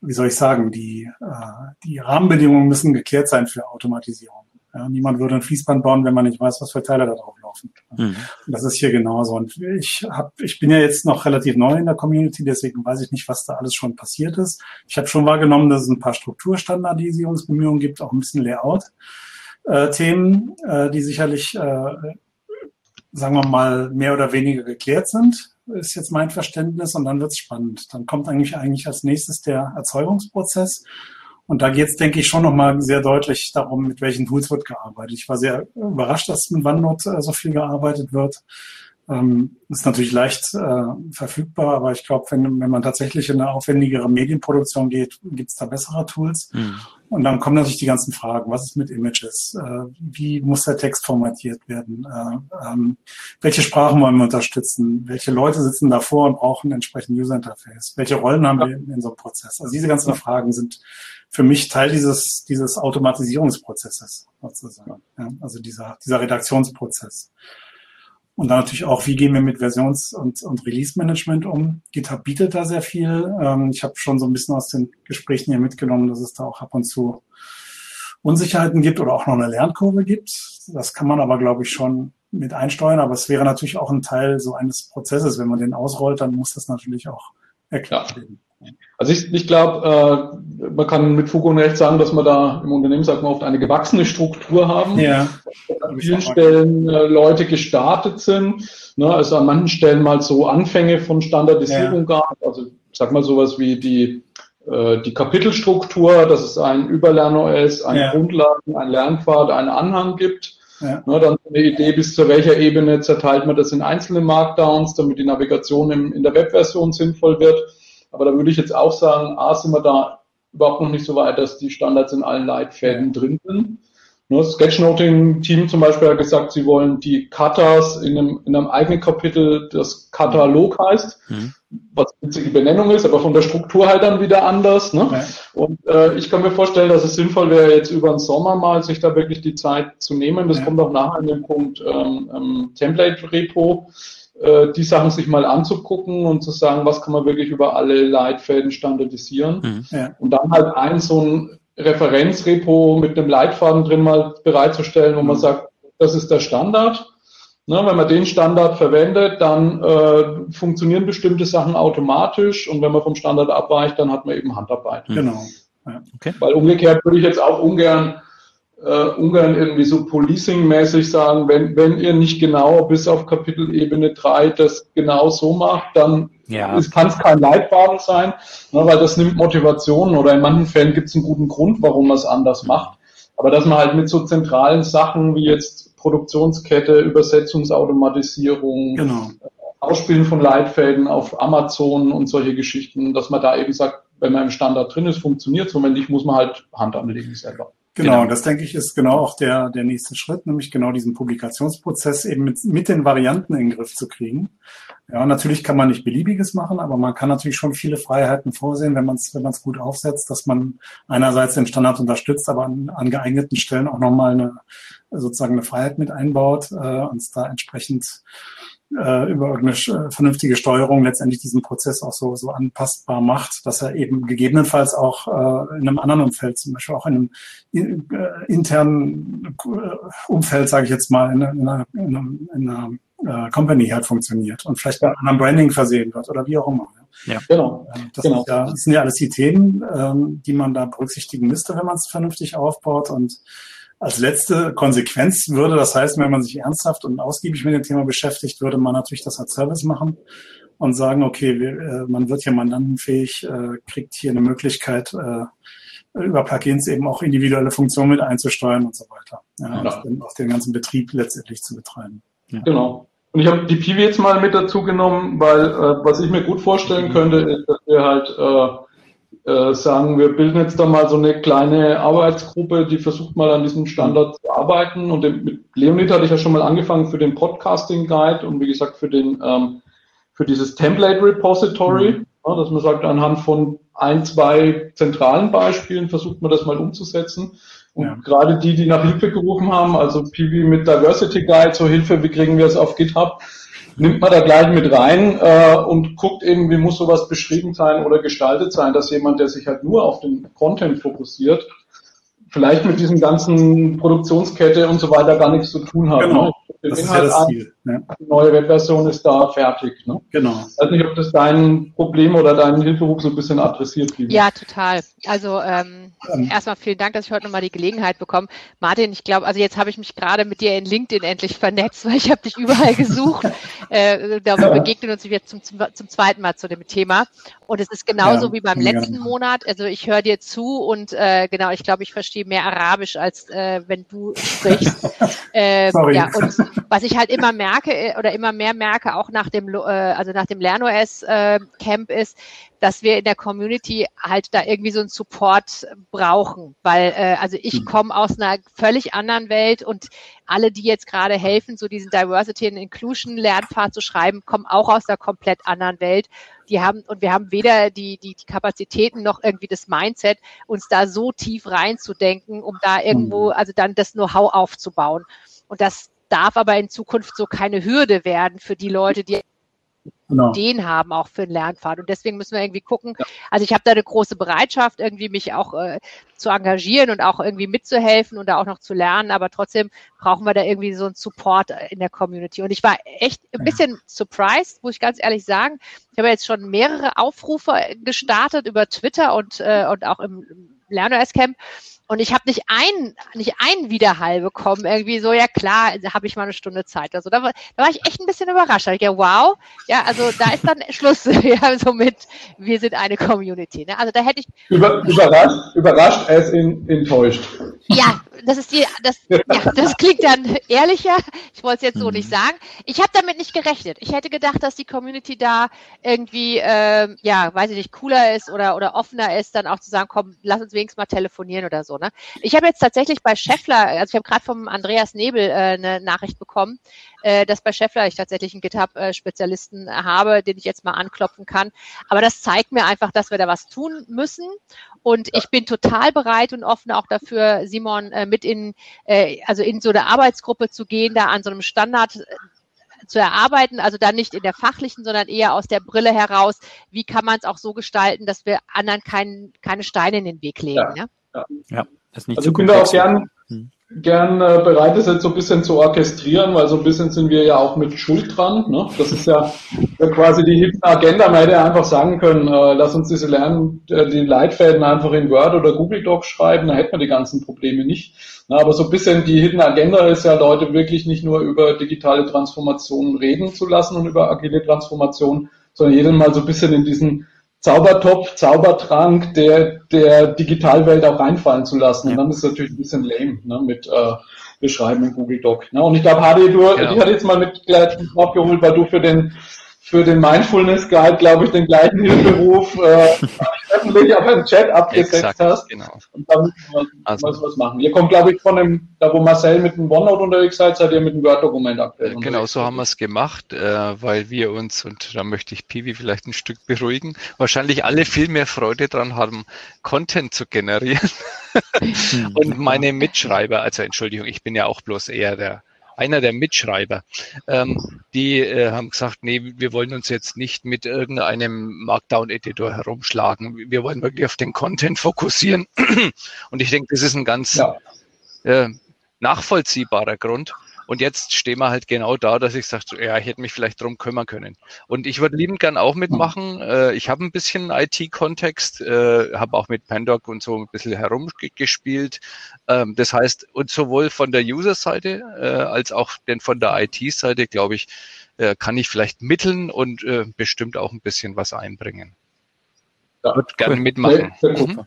wie soll ich sagen, die, äh, die Rahmenbedingungen müssen geklärt sein für Automatisierung. Ja, niemand würde ein Fließband bauen, wenn man nicht weiß, was für Teile da drauf laufen. Mhm. Das ist hier genauso. Und ich hab, ich bin ja jetzt noch relativ neu in der Community, deswegen weiß ich nicht, was da alles schon passiert ist. Ich habe schon wahrgenommen, dass es ein paar Strukturstandardisierungsbemühungen gibt, auch ein bisschen Layout äh, Themen, äh, die sicherlich, äh, sagen wir mal, mehr oder weniger geklärt sind, ist jetzt mein Verständnis. Und dann wird es spannend. Dann kommt eigentlich eigentlich als nächstes der Erzeugungsprozess. Und da geht es, denke ich, schon nochmal sehr deutlich darum, mit welchen Tools wird gearbeitet. Ich war sehr überrascht, dass mit OneNote äh, so viel gearbeitet wird. Ähm, ist natürlich leicht äh, verfügbar, aber ich glaube, wenn, wenn man tatsächlich in eine aufwendigere Medienproduktion geht, gibt es da bessere Tools. Mhm. Und dann kommen natürlich die ganzen Fragen. Was ist mit Images? Äh, wie muss der Text formatiert werden? Äh, ähm, welche Sprachen wollen wir unterstützen? Welche Leute sitzen davor und brauchen entsprechend User Interface? Welche Rollen haben wir in, in so einem Prozess? Also diese ganzen Fragen sind für mich Teil dieses, dieses Automatisierungsprozesses sozusagen. Ja, also dieser, dieser Redaktionsprozess. Und dann natürlich auch, wie gehen wir mit Versions- und, und Release-Management um? GitHub bietet da sehr viel. Ähm, ich habe schon so ein bisschen aus den Gesprächen hier mitgenommen, dass es da auch ab und zu Unsicherheiten gibt oder auch noch eine Lernkurve gibt. Das kann man aber, glaube ich, schon mit einsteuern. Aber es wäre natürlich auch ein Teil so eines Prozesses. Wenn man den ausrollt, dann muss das natürlich auch erklärt werden. Also ich, ich glaube, äh, man kann mit Fug und Recht sagen, dass wir da im Unternehmen, sagt man oft, eine gewachsene Struktur haben. Ja. An vielen Stellen äh, Leute gestartet sind. Ne, also an manchen Stellen mal so Anfänge von Standardisierung ja. gab. Also ich sag mal sowas wie die, äh, die Kapitelstruktur, dass es ein Überlern-OS, ein ja. Grundlagen, ein Lernpfad, einen Anhang gibt. Ja. Ne, dann eine Idee, bis zu welcher Ebene zerteilt man das in einzelne Markdowns, damit die Navigation im, in der Webversion sinnvoll wird. Aber da würde ich jetzt auch sagen, A, sind wir da überhaupt noch nicht so weit, dass die Standards in allen Leitfäden drin sind. Das ne, Sketchnoting-Team zum Beispiel hat gesagt, sie wollen die Katas in einem, in einem eigenen Kapitel, das Katalog heißt, mhm. was eine witzige Benennung ist, aber von der Struktur halt dann wieder anders. Ne? Okay. Und äh, ich kann mir vorstellen, dass es sinnvoll wäre, jetzt über den Sommer mal sich da wirklich die Zeit zu nehmen. Das ja. kommt auch nachher an den Punkt ähm, ähm, Template-Repo äh, die Sachen sich mal anzugucken und zu sagen, was kann man wirklich über alle Leitfäden standardisieren. Mhm. Ja. Und dann halt ein so ein Referenzrepo mit einem Leitfaden drin mal bereitzustellen, wo mhm. man sagt, das ist der Standard. Ne, wenn man den Standard verwendet, dann äh, funktionieren bestimmte Sachen automatisch und wenn man vom Standard abweicht, dann hat man eben Handarbeit. Genau. Ja. Okay. Weil umgekehrt würde ich jetzt auch ungern äh, ungern irgendwie so policing-mäßig sagen, wenn, wenn ihr nicht genau bis auf Kapitelebene 3 das genau so macht, dann ja. kann es kein Leitfaden sein, ne, weil das nimmt Motivation oder in manchen Fällen gibt es einen guten Grund, warum man es anders macht. Aber dass man halt mit so zentralen Sachen wie jetzt Produktionskette, Übersetzungsautomatisierung, genau. Ausspielen von Leitfäden auf Amazon und solche Geschichten, dass man da eben sagt, wenn man im Standard drin ist, funktioniert es und wenn nicht, muss man halt Hand anlegen selber. Genau, genau, das denke ich ist genau auch der, der nächste Schritt, nämlich genau diesen Publikationsprozess eben mit, mit den Varianten in den Griff zu kriegen. Ja, natürlich kann man nicht beliebiges machen, aber man kann natürlich schon viele Freiheiten vorsehen, wenn man es wenn man's gut aufsetzt, dass man einerseits den Standard unterstützt, aber an, an geeigneten Stellen auch nochmal eine sozusagen eine Freiheit mit einbaut, äh, uns da entsprechend äh, über irgendeine äh, vernünftige Steuerung letztendlich diesen Prozess auch so, so anpassbar macht, dass er eben gegebenenfalls auch äh, in einem anderen Umfeld, zum Beispiel auch in einem in, äh, internen äh, Umfeld, sage ich jetzt mal, in, in einer, in einer, in einer äh, Company halt funktioniert und vielleicht mit einem anderen Branding versehen wird oder wie auch immer. Ja, genau. Das, genau. Ja, das sind ja alles die Themen, ähm, die man da berücksichtigen müsste, wenn man es vernünftig aufbaut und als letzte Konsequenz würde das heißen, wenn man sich ernsthaft und ausgiebig mit dem Thema beschäftigt, würde man natürlich das als Service machen und sagen, okay, wir, äh, man wird hier mandantenfähig, äh, kriegt hier eine Möglichkeit, äh, über Plugins eben auch individuelle Funktionen mit einzusteuern und so weiter. Ja, ja. Und auch den ganzen Betrieb letztendlich zu betreiben. Ja. Genau. Und ich habe die Piwi jetzt mal mit dazu genommen, weil äh, was ich mir gut vorstellen könnte, ist, dass wir halt äh, äh, sagen, wir bilden jetzt da mal so eine kleine Arbeitsgruppe, die versucht mal an diesem Standard zu arbeiten. Und mit Leonid hatte ich ja schon mal angefangen für den Podcasting Guide und wie gesagt für den ähm, für dieses Template Repository, mhm. ja, dass man sagt, anhand von ein, zwei zentralen Beispielen versucht man das mal umzusetzen. Und ja. gerade die, die nach Hilfe gerufen haben, also PV mit Diversity Guide, so Hilfe, wie kriegen wir es auf GitHub, nimmt man da gleich mit rein äh, und guckt eben, wie muss sowas beschrieben sein oder gestaltet sein, dass jemand, der sich halt nur auf den Content fokussiert, vielleicht mit diesem ganzen Produktionskette und so weiter gar nichts zu tun hat. Genau. Ne? Das ist ja das Ziel. Ja. Die neue Webversion ist da fertig. Ne? Genau. Ich weiß nicht, ob das dein Problem oder deinen Hilferuf so ein bisschen adressiert. Liebe. Ja, total. Also ähm, ähm. erstmal vielen Dank, dass ich heute nochmal die Gelegenheit bekomme. Martin, ich glaube, also jetzt habe ich mich gerade mit dir in LinkedIn endlich vernetzt, [LAUGHS] weil ich habe dich überall gesucht. [LAUGHS] äh, da ja. begegnen uns jetzt zum, zum, zum, zweiten Mal zu dem Thema. Und es ist genauso ja, wie beim letzten ja. Monat. Also ich höre dir zu und äh, genau, ich glaube, ich verstehe mehr Arabisch, als äh, wenn du sprichst. [LAUGHS] äh, Sorry. Ja, und was ich halt immer merke äh, oder immer mehr merke, auch nach dem, äh, also nach dem LernOS äh, Camp ist, dass wir in der Community halt da irgendwie so einen Support brauchen, weil äh, also ich mhm. komme aus einer völlig anderen Welt und alle, die jetzt gerade helfen, so diesen Diversity and Inclusion Lernpfad zu schreiben, kommen auch aus einer komplett anderen Welt. Die haben und wir haben weder die, die, die Kapazitäten noch irgendwie das Mindset, uns da so tief reinzudenken, um da irgendwo mhm. also dann das Know-how aufzubauen. Und das darf aber in Zukunft so keine Hürde werden für die Leute, die genau. Ideen haben, auch für einen Lernpfad. Und deswegen müssen wir irgendwie gucken. Ja. Also ich habe da eine große Bereitschaft, irgendwie mich auch äh, zu engagieren und auch irgendwie mitzuhelfen und da auch noch zu lernen. Aber trotzdem brauchen wir da irgendwie so einen Support in der Community. Und ich war echt ein bisschen ja. surprised, muss ich ganz ehrlich sagen. Ich habe jetzt schon mehrere Aufrufe gestartet über Twitter und, äh, und auch im LernOS Camp und ich habe nicht einen, nicht einen Widerhall bekommen, irgendwie so, ja klar, habe ich mal eine Stunde Zeit. Also da war, da war ich echt ein bisschen überrascht. Da ich ja, wow, ja, also da ist dann Schluss, ja, so mit, wir sind eine Community. Ne? Also da hätte ich. Über, überrascht, überrascht, er ist in, enttäuscht. Ja, das ist die, das, ja, das klingt dann ehrlicher. Ich wollte es jetzt so nicht mhm. sagen. Ich habe damit nicht gerechnet. Ich hätte gedacht, dass die Community da irgendwie, äh, ja, weiß ich nicht, cooler ist oder, oder offener ist, dann auch zu sagen, komm, lass uns wenigstens mal telefonieren oder so. Ne? Ich habe jetzt tatsächlich bei Scheffler, also ich habe gerade vom Andreas Nebel äh, eine Nachricht bekommen, äh, dass bei Scheffler ich tatsächlich einen GitHub-Spezialisten habe, den ich jetzt mal anklopfen kann. Aber das zeigt mir einfach, dass wir da was tun müssen. Und ich bin total bereit und offen auch dafür, Simon, äh, mit in, äh, also in so eine Arbeitsgruppe zu gehen, da an so einem Standard äh, zu erarbeiten, also dann nicht in der fachlichen, sondern eher aus der Brille heraus, wie kann man es auch so gestalten, dass wir anderen kein, keine Steine in den Weg legen. Ja, ne? ja. ja das ist nicht also so können wir auch gern, hm. Gern äh, bereit ist, jetzt so ein bisschen zu orchestrieren, weil so ein bisschen sind wir ja auch mit Schuld dran. Ne? Das ist ja, quasi die Hidden Agenda. Man hätte einfach sagen können, äh, lass uns diese Lernen, äh, die Leitfäden einfach in Word oder Google Docs schreiben, dann hätten wir die ganzen Probleme nicht. Aber so ein bisschen die Hidden Agenda ist ja Leute wirklich nicht nur über digitale Transformationen reden zu lassen und über agile Transformation, sondern jedem mal so ein bisschen in diesen Zaubertopf, Zaubertrank der, der Digitalwelt auch reinfallen zu lassen. Ja. Und dann ist es natürlich ein bisschen lame ne, mit äh, Beschreiben in Google Doc. Ne? Und ich glaube, Hadi, du, genau. ich hatte jetzt mal mit gleich aufgeholt, weil du für den für den Mindfulness Guide, glaube ich, den gleichen Hilferuf äh, [LAUGHS] öffentlich auf dem Chat abgesetzt Exakt, hast. Genau. Und da müssen wir also, was machen. Ihr kommt, glaube ich, von dem, da wo Marcel mit dem OneNote unterwegs seid, seid ihr mit dem Word-Dokument aktuell. Genau, so haben wir es gemacht, äh, weil wir uns, und da möchte ich Piwi vielleicht ein Stück beruhigen, wahrscheinlich alle viel mehr Freude dran haben, Content zu generieren. [LAUGHS] und meine Mitschreiber, also Entschuldigung, ich bin ja auch bloß eher der einer der Mitschreiber, ähm, die äh, haben gesagt, nee, wir wollen uns jetzt nicht mit irgendeinem Markdown-Editor herumschlagen. Wir wollen wirklich auf den Content fokussieren. [CLEARS THROAT] Und ich denke, das ist ein ganz ja. äh, nachvollziehbarer Grund. Und jetzt stehen wir halt genau da, dass ich sage, ja, ich hätte mich vielleicht drum kümmern können. Und ich würde liebend gern auch mitmachen. Äh, ich habe ein bisschen IT-Kontext, äh, habe auch mit Pandoc und so ein bisschen herumgespielt. Ähm, das heißt, und sowohl von der User-Seite äh, als auch denn von der IT-Seite, glaube ich, äh, kann ich vielleicht mitteln und äh, bestimmt auch ein bisschen was einbringen. Ja, würde gerne mitmachen. Sehr, sehr mhm.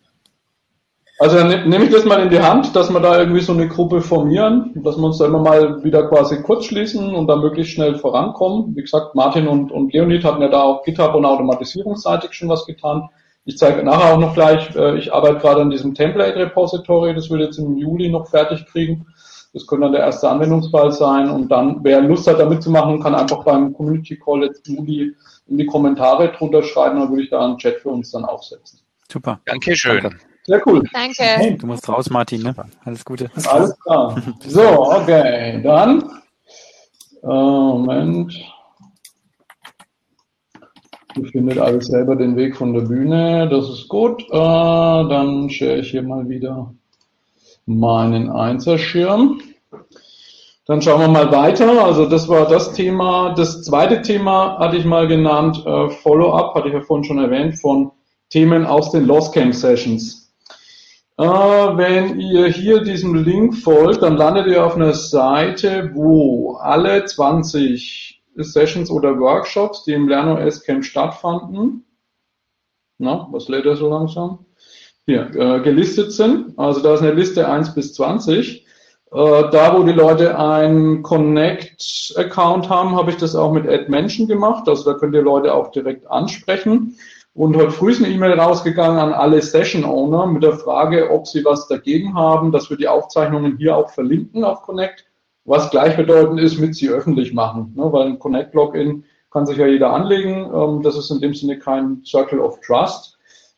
Also dann nehme ich das mal in die Hand, dass wir da irgendwie so eine Gruppe formieren, dass wir uns da immer mal wieder quasi kurz schließen und da möglichst schnell vorankommen. Wie gesagt, Martin und, und Leonid hatten ja da auch GitHub und automatisierungsseitig schon was getan. Ich zeige nachher auch noch gleich, äh, ich arbeite gerade an diesem Template Repository, das will jetzt im Juli noch fertig kriegen. Das könnte dann der erste Anwendungsfall sein und dann, wer Lust hat, da mitzumachen, kann einfach beim Community Call jetzt Juli in die Kommentare drunter schreiben, dann würde ich da einen Chat für uns dann aufsetzen. Super. Dankeschön. Danke. Sehr cool. Danke. Hey, du musst raus, Martin. Ne? Alles Gute. Alles klar. [LAUGHS] So, okay. Dann. Moment. Du findet alles selber den Weg von der Bühne. Das ist gut. Äh, dann share ich hier mal wieder meinen Einserschirm. Dann schauen wir mal weiter. Also das war das Thema. Das zweite Thema hatte ich mal genannt, äh, Follow-up, hatte ich ja vorhin schon erwähnt, von Themen aus den Lost Camp Sessions. Äh, wenn ihr hier diesem Link folgt, dann landet ihr auf einer Seite, wo alle 20 Sessions oder Workshops, die im LernOS Camp stattfanden, na, was lädt er so langsam? Hier, äh, gelistet sind. Also da ist eine Liste 1 bis 20. Äh, da, wo die Leute einen Connect-Account haben, habe ich das auch mit Add Mention gemacht. Also da könnt ihr Leute auch direkt ansprechen. Und heute früh ist eine E-Mail rausgegangen an alle Session Owner mit der Frage, ob sie was dagegen haben, dass wir die Aufzeichnungen hier auch verlinken auf Connect, was gleichbedeutend ist mit sie öffentlich machen. Ne? Weil ein Connect-Login kann sich ja jeder anlegen. Ähm, das ist in dem Sinne kein Circle of Trust.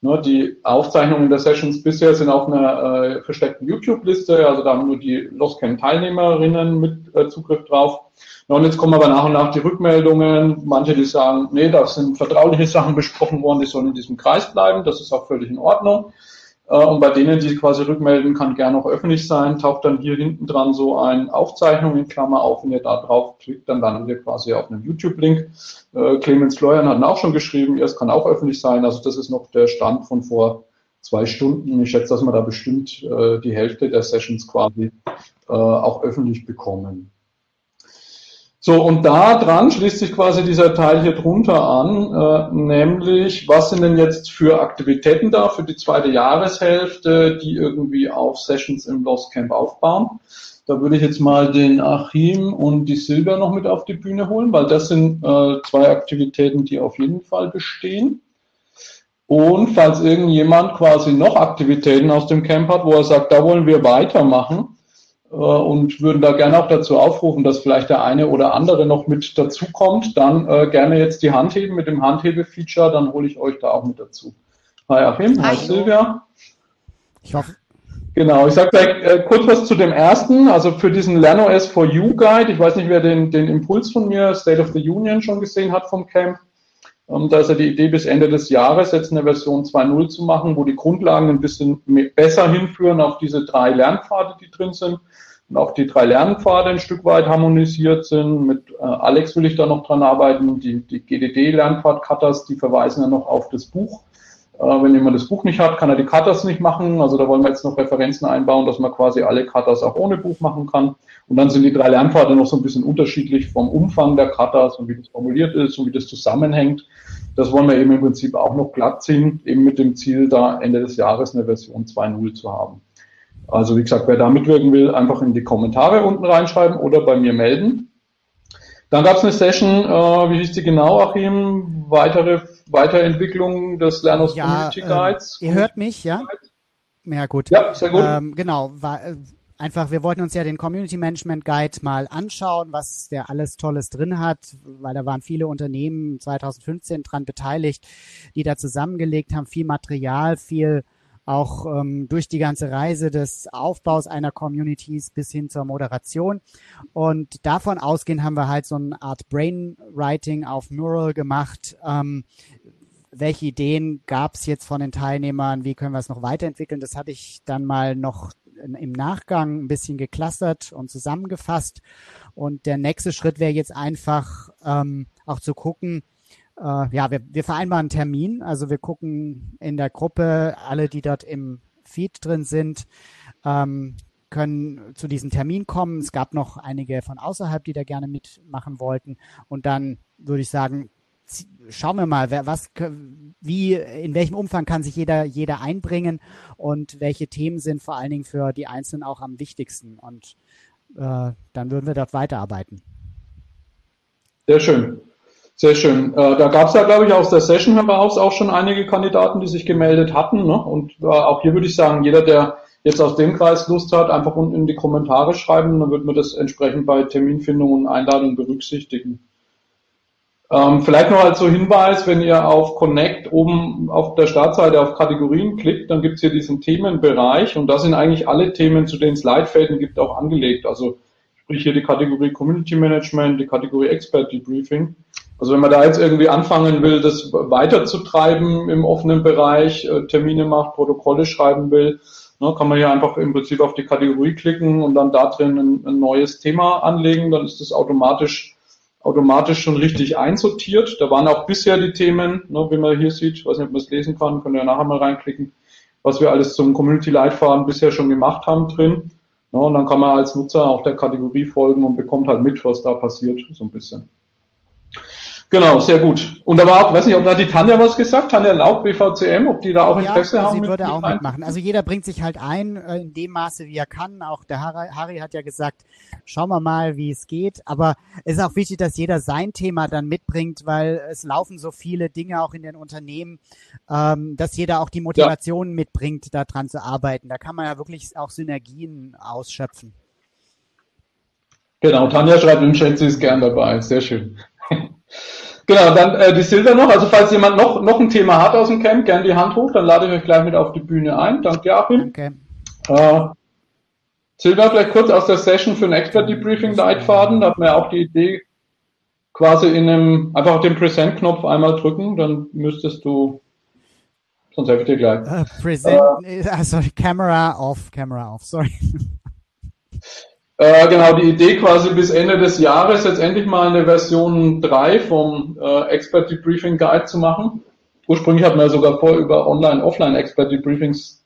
Ne? Die Aufzeichnungen der Sessions bisher sind auf einer äh, versteckten YouTube-Liste, also da haben nur die Lostcam-Teilnehmerinnen mit äh, Zugriff drauf. Ja, und jetzt kommen aber nach und nach die Rückmeldungen. Manche, die sagen, nee, da sind vertrauliche Sachen besprochen worden, die sollen in diesem Kreis bleiben. Das ist auch völlig in Ordnung. Äh, und bei denen, die quasi rückmelden, kann gerne auch öffentlich sein, taucht dann hier hinten dran so ein Aufzeichnung in Klammer auf. Wenn ihr da drauf klickt, dann landet ihr quasi auf einem YouTube-Link. Äh, Clemens Fleuern hat auch schon geschrieben, es kann auch öffentlich sein. Also das ist noch der Stand von vor zwei Stunden. Ich schätze, dass wir da bestimmt äh, die Hälfte der Sessions quasi auch öffentlich bekommen. So, und da dran schließt sich quasi dieser Teil hier drunter an, äh, nämlich, was sind denn jetzt für Aktivitäten da für die zweite Jahreshälfte, die irgendwie auf Sessions im Lost Camp aufbauen. Da würde ich jetzt mal den Achim und die Silber noch mit auf die Bühne holen, weil das sind äh, zwei Aktivitäten, die auf jeden Fall bestehen. Und falls irgendjemand quasi noch Aktivitäten aus dem Camp hat, wo er sagt, da wollen wir weitermachen, und würden da gerne auch dazu aufrufen, dass vielleicht der eine oder andere noch mit dazukommt, dann äh, gerne jetzt die Hand heben mit dem Handhebe-Feature, dann hole ich euch da auch mit dazu. Hi Achim, hi, hi Silvia. Ich hoffe. Genau, ich sage gleich äh, kurz was zu dem ersten, also für diesen LernOS for You Guide. Ich weiß nicht, wer den, den Impuls von mir, State of the Union, schon gesehen hat vom Camp. Ähm, da ist ja die Idee, bis Ende des Jahres jetzt eine Version 2.0 zu machen, wo die Grundlagen ein bisschen besser hinführen auf diese drei Lernpfade, die drin sind. und auch die drei Lernpfade ein Stück weit harmonisiert sind. Mit äh, Alex will ich da noch dran arbeiten. Die, die GDD-Lernpfad-Cutters, die verweisen ja noch auf das Buch. Äh, wenn jemand das Buch nicht hat, kann er die Cutters nicht machen. Also da wollen wir jetzt noch Referenzen einbauen, dass man quasi alle Cutters auch ohne Buch machen kann. Und dann sind die drei Lernpfade noch so ein bisschen unterschiedlich vom Umfang der Cutters und wie das formuliert ist und wie das zusammenhängt. Das wollen wir eben im Prinzip auch noch glatt ziehen, eben mit dem Ziel, da Ende des Jahres eine Version 2.0 zu haben. Also wie gesagt, wer da mitwirken will, einfach in die Kommentare unten reinschreiben oder bei mir melden. Dann gab es eine Session, äh, wie hieß die genau, Achim? Weitere Weiterentwicklung des Lerners ja, Community ähm, Guides. Äh, ihr hört mich, ja? Ja, gut. Ja, sehr gut. Ähm, genau, war, äh, einfach, wir wollten uns ja den Community Management Guide mal anschauen, was der alles Tolles drin hat, weil da waren viele Unternehmen 2015 dran beteiligt, die da zusammengelegt haben, viel Material, viel auch ähm, durch die ganze Reise des Aufbaus einer Communities bis hin zur Moderation. Und davon ausgehend haben wir halt so eine Art Brainwriting auf Mural gemacht. Ähm, welche Ideen gab es jetzt von den Teilnehmern? Wie können wir es noch weiterentwickeln? Das hatte ich dann mal noch im Nachgang ein bisschen geklustert und zusammengefasst. Und der nächste Schritt wäre jetzt einfach ähm, auch zu gucken, äh, ja, wir, wir vereinbaren einen Termin. Also wir gucken in der Gruppe, alle, die dort im Feed drin sind, ähm, können zu diesem Termin kommen. Es gab noch einige von außerhalb, die da gerne mitmachen wollten. Und dann würde ich sagen, schauen wir mal, wer, was, wie, in welchem Umfang kann sich jeder, jeder einbringen und welche Themen sind vor allen Dingen für die Einzelnen auch am wichtigsten. Und äh, dann würden wir dort weiterarbeiten. Sehr schön. Sehr schön. Äh, da gab es ja, glaube ich, aus der Session heraus auch schon einige Kandidaten, die sich gemeldet hatten. Ne? Und äh, auch hier würde ich sagen, jeder, der jetzt aus dem Kreis Lust hat, einfach unten in die Kommentare schreiben, dann wird man das entsprechend bei Terminfindung und Einladung berücksichtigen. Ähm, vielleicht noch als so Hinweis, wenn ihr auf Connect oben auf der Startseite auf Kategorien klickt, dann gibt es hier diesen Themenbereich und da sind eigentlich alle Themen, zu denen es Leitfäden gibt, auch angelegt. Also sprich hier die Kategorie Community Management, die Kategorie Expert Debriefing. Also wenn man da jetzt irgendwie anfangen will, das weiterzutreiben im offenen Bereich, äh, Termine macht, Protokolle schreiben will, ne, kann man hier einfach im Prinzip auf die Kategorie klicken und dann da drin ein, ein neues Thema anlegen. Dann ist das automatisch automatisch schon richtig einsortiert. Da waren auch bisher die Themen, ne, wie man hier sieht, ich weiß nicht, ob man es lesen kann, könnt ihr nachher mal reinklicken, was wir alles zum Community-Leitfaden bisher schon gemacht haben drin. Ne, und dann kann man als Nutzer auch der Kategorie folgen und bekommt halt mit, was da passiert, so ein bisschen. Genau, sehr gut. Und da war auch, weiß nicht, ob da die Tanja was gesagt, Tanja Laub, BVCM, ob die da auch Interesse ja, haben. Sie würde auch mitmachen. Also jeder bringt sich halt ein, äh, in dem Maße, wie er kann. Auch der Harry, Harry hat ja gesagt, schauen wir mal, wie es geht. Aber es ist auch wichtig, dass jeder sein Thema dann mitbringt, weil es laufen so viele Dinge auch in den Unternehmen, ähm, dass jeder auch die Motivation ja. mitbringt, daran zu arbeiten. Da kann man ja wirklich auch Synergien ausschöpfen. Genau, Tanja schreibt im Chat, sie ist gern dabei. Sehr schön. Genau, dann äh, die Silvia noch. Also falls jemand noch, noch ein Thema hat aus dem Camp, gern die Hand hoch, dann lade ich euch gleich mit auf die Bühne ein. Danke, Joachim. Okay. Äh, Silvia, vielleicht kurz aus der Session für ein Expert-Debriefing-Leitfaden. Da hat man ja auch die Idee, quasi in einem, einfach den Present-Knopf einmal drücken, dann müsstest du, sonst helfe ich dir gleich. Uh, present, uh, sorry, Camera off, Camera off, sorry. [LAUGHS] Äh, genau, die Idee quasi bis Ende des Jahres jetzt endlich mal eine Version 3 vom äh, Expert Debriefing Guide zu machen. Ursprünglich hatten wir sogar vor, über Online, Offline Expert Debriefings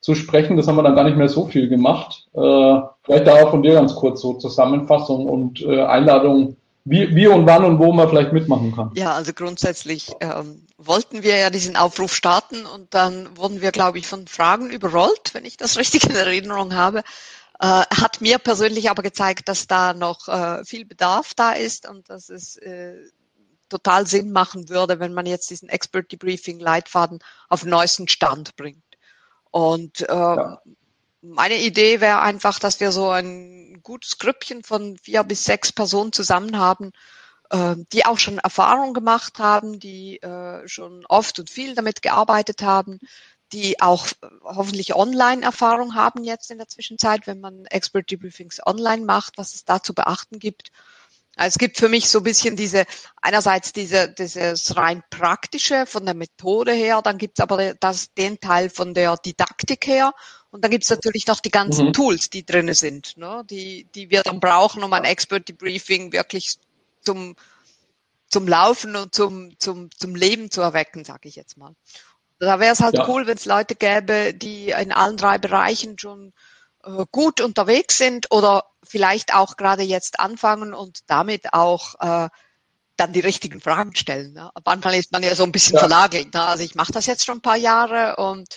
zu sprechen. Das haben wir dann gar nicht mehr so viel gemacht. Äh, vielleicht da auch von dir ganz kurz so Zusammenfassung und äh, Einladung, wie, wie und wann und wo man vielleicht mitmachen kann. Ja, also grundsätzlich ähm, wollten wir ja diesen Aufruf starten und dann wurden wir, glaube ich, von Fragen überrollt, wenn ich das [LAUGHS] richtig in Erinnerung habe. Äh, hat mir persönlich aber gezeigt, dass da noch äh, viel Bedarf da ist und dass es äh, total Sinn machen würde, wenn man jetzt diesen Expert Debriefing Leitfaden auf den neuesten Stand bringt. Und äh, ja. meine Idee wäre einfach, dass wir so ein gutes Grüppchen von vier bis sechs Personen zusammen haben, äh, die auch schon Erfahrung gemacht haben, die äh, schon oft und viel damit gearbeitet haben, die auch äh, hoffentlich Online-Erfahrung haben jetzt in der Zwischenzeit, wenn man Expert Debriefings online macht, was es da zu beachten gibt. Es gibt für mich so ein bisschen diese, einerseits diese, dieses rein praktische von der Methode her, dann gibt es aber das, den Teil von der Didaktik her und dann gibt es natürlich noch die ganzen mhm. Tools, die drinne sind, ne? die, die wir dann brauchen, um ein Expert Debriefing wirklich zum, zum Laufen und zum, zum, zum Leben zu erwecken, sage ich jetzt mal. Da wäre es halt ja. cool, wenn es Leute gäbe, die in allen drei Bereichen schon äh, gut unterwegs sind oder vielleicht auch gerade jetzt anfangen und damit auch äh, dann die richtigen Fragen stellen. Ne? Manchmal ist man ja so ein bisschen ja. verlagert. Ne? Also ich mache das jetzt schon ein paar Jahre und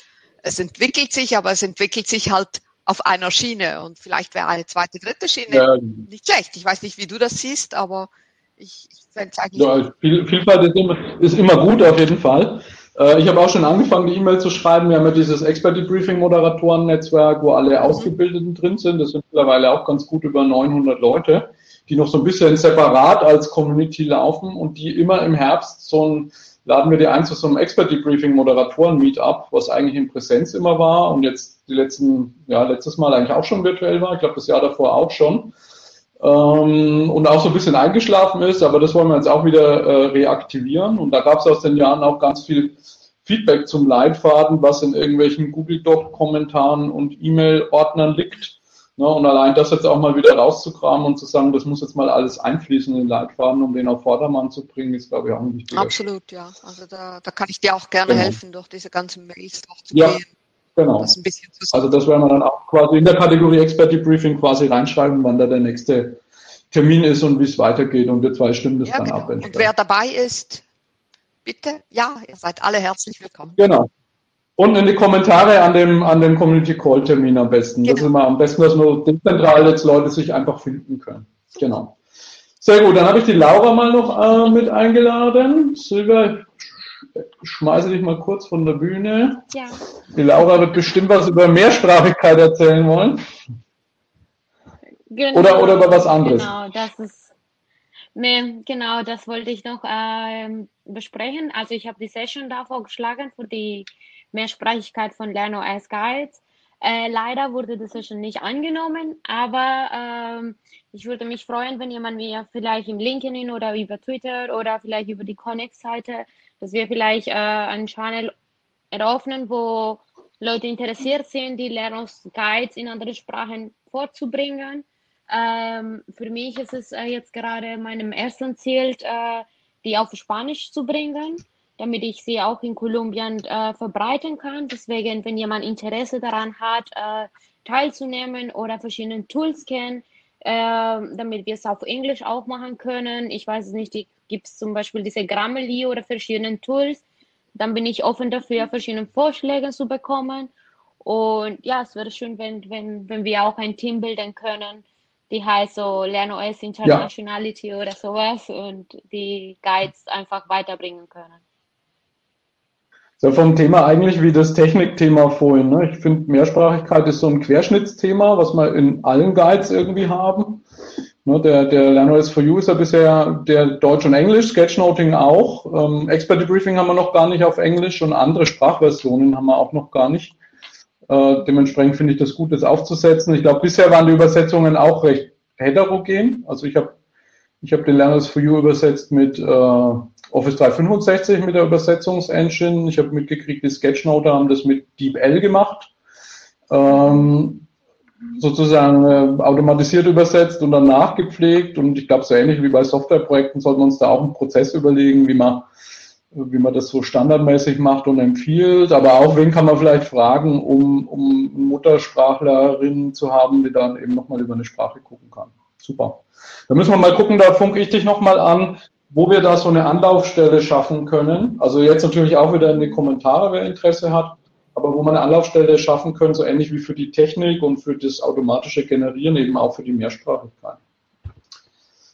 es entwickelt sich, aber es entwickelt sich halt auf einer Schiene und vielleicht wäre eine zweite, dritte Schiene ja. nicht schlecht. Ich weiß nicht, wie du das siehst, aber ich, ich fände es eigentlich. Ja, Vielfalt ist immer, ist immer gut auf jeden Fall. Äh, ich habe auch schon angefangen, die E-Mail zu schreiben. Wir haben ja dieses Expert Debriefing Moderatoren-Netzwerk, wo alle Ausgebildeten drin sind. Das sind mittlerweile auch ganz gut über 900 Leute, die noch so ein bisschen separat als Community laufen und die immer im Herbst so ein laden wir die ein zu so einem Expert Debriefing Moderatoren Meetup, was eigentlich in Präsenz immer war und jetzt die letzten, ja, letztes Mal eigentlich auch schon virtuell war. Ich glaube, das Jahr davor auch schon ähm, und auch so ein bisschen eingeschlafen ist, aber das wollen wir jetzt auch wieder äh, reaktivieren. Und da gab es aus den Jahren auch ganz viel Feedback zum Leitfaden, was in irgendwelchen Google Doc-Kommentaren und E-Mail-Ordnern liegt. Ne, und allein das jetzt auch mal wieder rauszukramen und zu sagen, das muss jetzt mal alles einfließen in den Leitfaden, um den auf Vordermann zu bringen, ist, glaube ich, auch ein wichtiger Absolut, ja. Also da, da kann ich dir auch gerne genau. helfen, durch diese ganzen Mails durchzugehen. Ja. Genau. Das also das werden wir dann auch quasi in der Kategorie Expert Debriefing quasi reinschreiben, wann da der nächste Termin ist und wie es weitergeht und wir zwei stimmen das ja, dann genau. ab. Und wer dabei ist, bitte, ja, ihr seid alle herzlich willkommen. Genau. Und in die Kommentare an dem, an dem Community Call Termin am besten. Genau. Das ist immer am besten, dass nur dezentral jetzt Leute sich einfach finden können. Genau. Sehr gut, dann habe ich die Laura mal noch äh, mit eingeladen. Silvia, schmeiße dich mal kurz von der Bühne. Ja. Die Laura wird bestimmt was über Mehrsprachigkeit erzählen wollen. Genau, oder, oder über was anderes. Genau, das ist, nee, genau, das wollte ich noch äh, besprechen. Also ich habe die Session da vorgeschlagen für die Mehrsprachigkeit von LernOS Guides. Äh, leider wurde die Session nicht angenommen, aber ähm, ich würde mich freuen, wenn jemand mir vielleicht im LinkedIn oder über Twitter oder vielleicht über die Connect-Seite dass wir vielleicht äh, einen Channel eröffnen, wo Leute interessiert sind, die Lernungsguides in andere Sprachen vorzubringen. Ähm, für mich ist es äh, jetzt gerade meinem ersten Ziel, äh, die auf Spanisch zu bringen, damit ich sie auch in Kolumbien äh, verbreiten kann. Deswegen, wenn jemand Interesse daran hat, äh, teilzunehmen oder verschiedene Tools kennt, äh, damit wir es auf Englisch auch machen können. Ich weiß es nicht, gibt es zum Beispiel diese Grammarly oder verschiedene Tools. Dann bin ich offen dafür, verschiedene Vorschläge zu bekommen. Und ja, es wäre schön, wenn, wenn, wenn wir auch ein Team bilden können, die heißt so LernOS Internationality ja. oder sowas und die Guides einfach weiterbringen können. Ja, vom Thema eigentlich wie das Technikthema vorhin. Ne? Ich finde, Mehrsprachigkeit ist so ein Querschnittsthema, was wir in allen Guides irgendwie haben. Ne, der, der LernOS for You ist ja bisher der Deutsch und Englisch, Sketchnoting auch. Ähm, Expert Debriefing haben wir noch gar nicht auf Englisch und andere Sprachversionen haben wir auch noch gar nicht. Äh, dementsprechend finde ich das gut, das aufzusetzen. Ich glaube, bisher waren die Übersetzungen auch recht heterogen. Also ich habe ich hab den LernOS for You übersetzt mit äh, Office 365 mit der Übersetzungsengine. Ich habe mitgekriegt, die Sketchnote haben das mit DeepL gemacht. Ähm, sozusagen äh, automatisiert übersetzt und dann nachgepflegt. Und ich glaube, so ähnlich wie bei Softwareprojekten sollten wir uns da auch einen Prozess überlegen, wie man, wie man das so standardmäßig macht und empfiehlt. Aber auch, wen kann man vielleicht fragen, um, um Muttersprachlerinnen zu haben, die dann eben nochmal über eine Sprache gucken kann. Super. Da müssen wir mal gucken, da funke ich dich nochmal an, wo wir da so eine Anlaufstelle schaffen können. Also jetzt natürlich auch wieder in die Kommentare, wer Interesse hat, aber wo man eine Anlaufstelle schaffen können, so ähnlich wie für die Technik und für das automatische Generieren, eben auch für die Mehrsprachigkeit.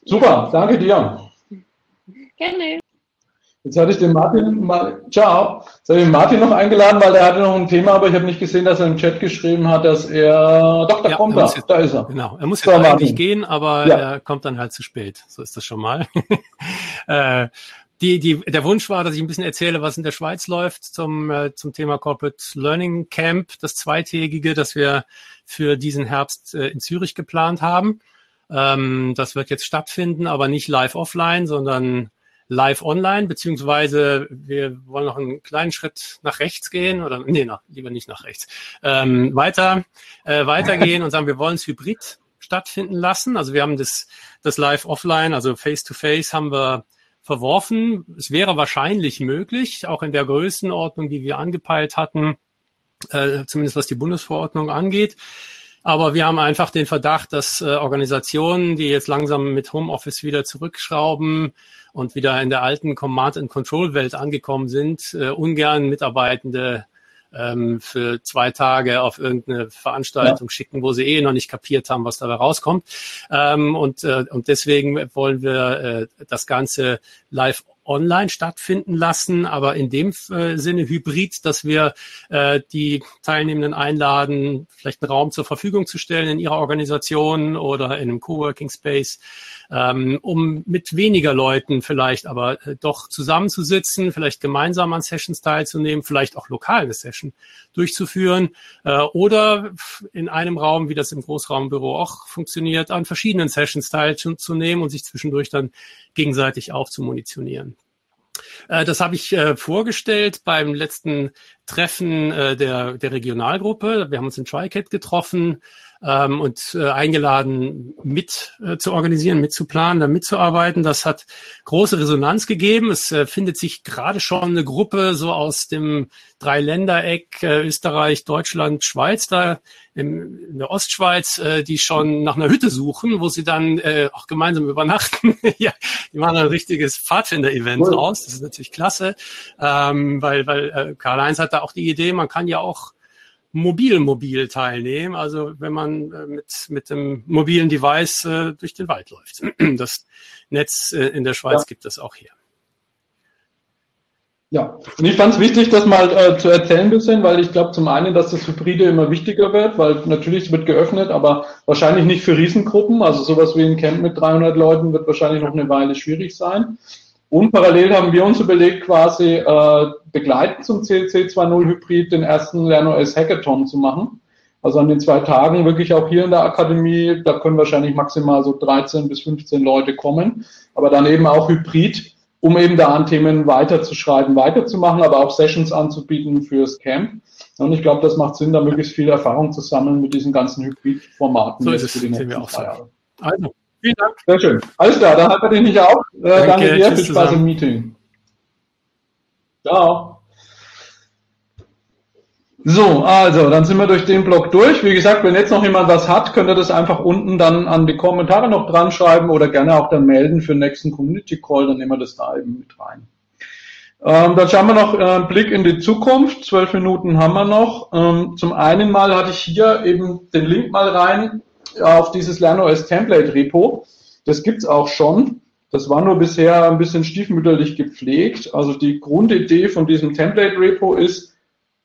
Super, danke dir. Gerne. Jetzt hatte ich den Martin mal, ciao, jetzt habe ich den Martin noch eingeladen, weil der hatte noch ein Thema, aber ich habe nicht gesehen, dass er im Chat geschrieben hat, dass er, doch, da ja, kommt er, jetzt, da ist er. Genau, er muss jetzt so, eigentlich gehen, aber ja. er kommt dann halt zu spät. So ist das schon mal. [LAUGHS] äh, die, die, der Wunsch war, dass ich ein bisschen erzähle, was in der Schweiz läuft zum, äh, zum Thema Corporate Learning Camp, das zweitägige, das wir für diesen Herbst äh, in Zürich geplant haben. Ähm, das wird jetzt stattfinden, aber nicht live offline, sondern live online, beziehungsweise wir wollen noch einen kleinen Schritt nach rechts gehen oder nee, na, lieber nicht nach rechts. Ähm, weiter, äh, weitergehen und sagen, wir wollen es hybrid stattfinden lassen. Also wir haben das, das live offline, also face to face haben wir verworfen. Es wäre wahrscheinlich möglich, auch in der Größenordnung, die wir angepeilt hatten, äh, zumindest was die Bundesverordnung angeht. Aber wir haben einfach den Verdacht, dass äh, Organisationen, die jetzt langsam mit Homeoffice wieder zurückschrauben und wieder in der alten Command-and-Control-Welt angekommen sind, äh, ungern Mitarbeitende ähm, für zwei Tage auf irgendeine Veranstaltung ja. schicken, wo sie eh noch nicht kapiert haben, was dabei rauskommt. Ähm, und, äh, und deswegen wollen wir äh, das Ganze live online stattfinden lassen, aber in dem äh, Sinne hybrid, dass wir äh, die Teilnehmenden einladen, vielleicht einen Raum zur Verfügung zu stellen in ihrer Organisation oder in einem Coworking Space, ähm, um mit weniger Leuten vielleicht aber äh, doch zusammenzusitzen, vielleicht gemeinsam an Sessions teilzunehmen, vielleicht auch lokal eine Session durchzuführen äh, oder in einem Raum, wie das im Großraumbüro auch funktioniert, an verschiedenen Sessions teilzunehmen und sich zwischendurch dann gegenseitig aufzumunitionieren. Äh, das habe ich äh, vorgestellt beim letzten Treffen äh, der, der Regionalgruppe. Wir haben uns in TriCat getroffen ähm, und äh, eingeladen, mit äh, zu organisieren, mitzuplanen, da mitzuarbeiten. Das hat große Resonanz gegeben. Es äh, findet sich gerade schon eine Gruppe so aus dem Dreiländereck äh, Österreich, Deutschland, Schweiz da im, in der Ostschweiz, äh, die schon nach einer Hütte suchen, wo sie dann äh, auch gemeinsam übernachten. [LAUGHS] ja, die machen ein richtiges Pfadfinder-Event cool. raus. Das ist natürlich klasse, ähm, weil, weil äh, Karl-Heinz hat da auch die Idee, man kann ja auch mobil mobil teilnehmen, also wenn man äh, mit, mit dem mobilen Device äh, durch den Wald läuft. [CLEARS THROAT] Das Netz äh, in der Schweiz ja. gibt es auch hier. Ja, und ich fand es wichtig, das mal äh, zu erzählen ein bisschen, weil ich glaube zum einen, dass das Hybride immer wichtiger wird, weil natürlich wird geöffnet, aber wahrscheinlich nicht für Riesengruppen. Also sowas wie ein Camp mit 300 Leuten wird wahrscheinlich noch eine Weile schwierig sein. Und parallel haben wir uns überlegt, quasi äh, begleitend zum CLC 2.0 Hybrid den ersten LernOS Hackathon zu machen. Also an den zwei Tagen wirklich auch hier in der Akademie, da können wahrscheinlich maximal so 13 bis 15 Leute kommen, aber dann eben auch Hybrid, um eben da an Themen weiterzuschreiben, weiterzumachen, aber auch Sessions anzubieten fürs Camp. Und ich glaube, das macht Sinn, da möglichst viel Erfahrung zu sammeln mit diesen ganzen Hybrid-Formaten. So ist es, sehen wir auch so. Also, Vielen Dank. Sehr schön. Alles klar, dann halten wir dich nicht auf. Äh, danke, danke dir, viel Spaß im Meeting. Ciao. So, also, dann sind wir durch den Blog durch. Wie gesagt, wenn jetzt noch jemand was hat, könnt ihr das einfach unten dann an die Kommentare noch dran schreiben oder gerne auch dann melden für den nächsten Community Call, dann nehmen wir das da eben mit rein. Ähm, dann schauen wir noch äh, einen Blick in die Zukunft. Zwölf Minuten haben wir noch. Ähm, zum einen mal hatte ich hier eben den Link mal rein auf dieses LernOS Template Repo. Das gibt's auch schon. Das war nur bisher ein bisschen stiefmütterlich gepflegt. Also die Grundidee von diesem Template Repo ist,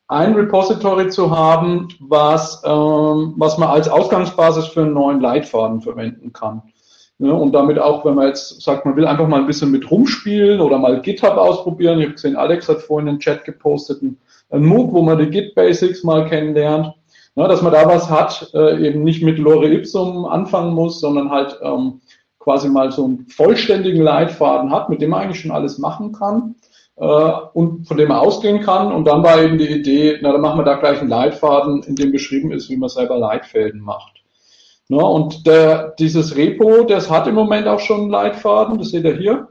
ein Repository zu haben, was, ähm, was man als Ausgangsbasis für einen neuen Leitfaden verwenden kann. Ja, und damit auch, wenn man jetzt sagt, man will einfach mal ein bisschen mit rumspielen oder mal GitHub ausprobieren. Ich habe gesehen, Alex hat vorhin in den Chat gepostet, ein MOOC, wo man die Git Basics mal kennenlernt. Ja, dass man da was hat, äh, eben nicht mit Lore Ipsum anfangen muss, sondern halt ähm, quasi mal so einen vollständigen Leitfaden hat, mit dem man eigentlich schon alles machen kann äh, und von dem man ausgehen kann. Und dann war eben die Idee, na dann machen wir da gleich einen Leitfaden, in dem beschrieben ist, wie man selber Leitfäden macht. Ja, und der, dieses Repo, das hat im Moment auch schon einen Leitfaden, das seht ihr hier.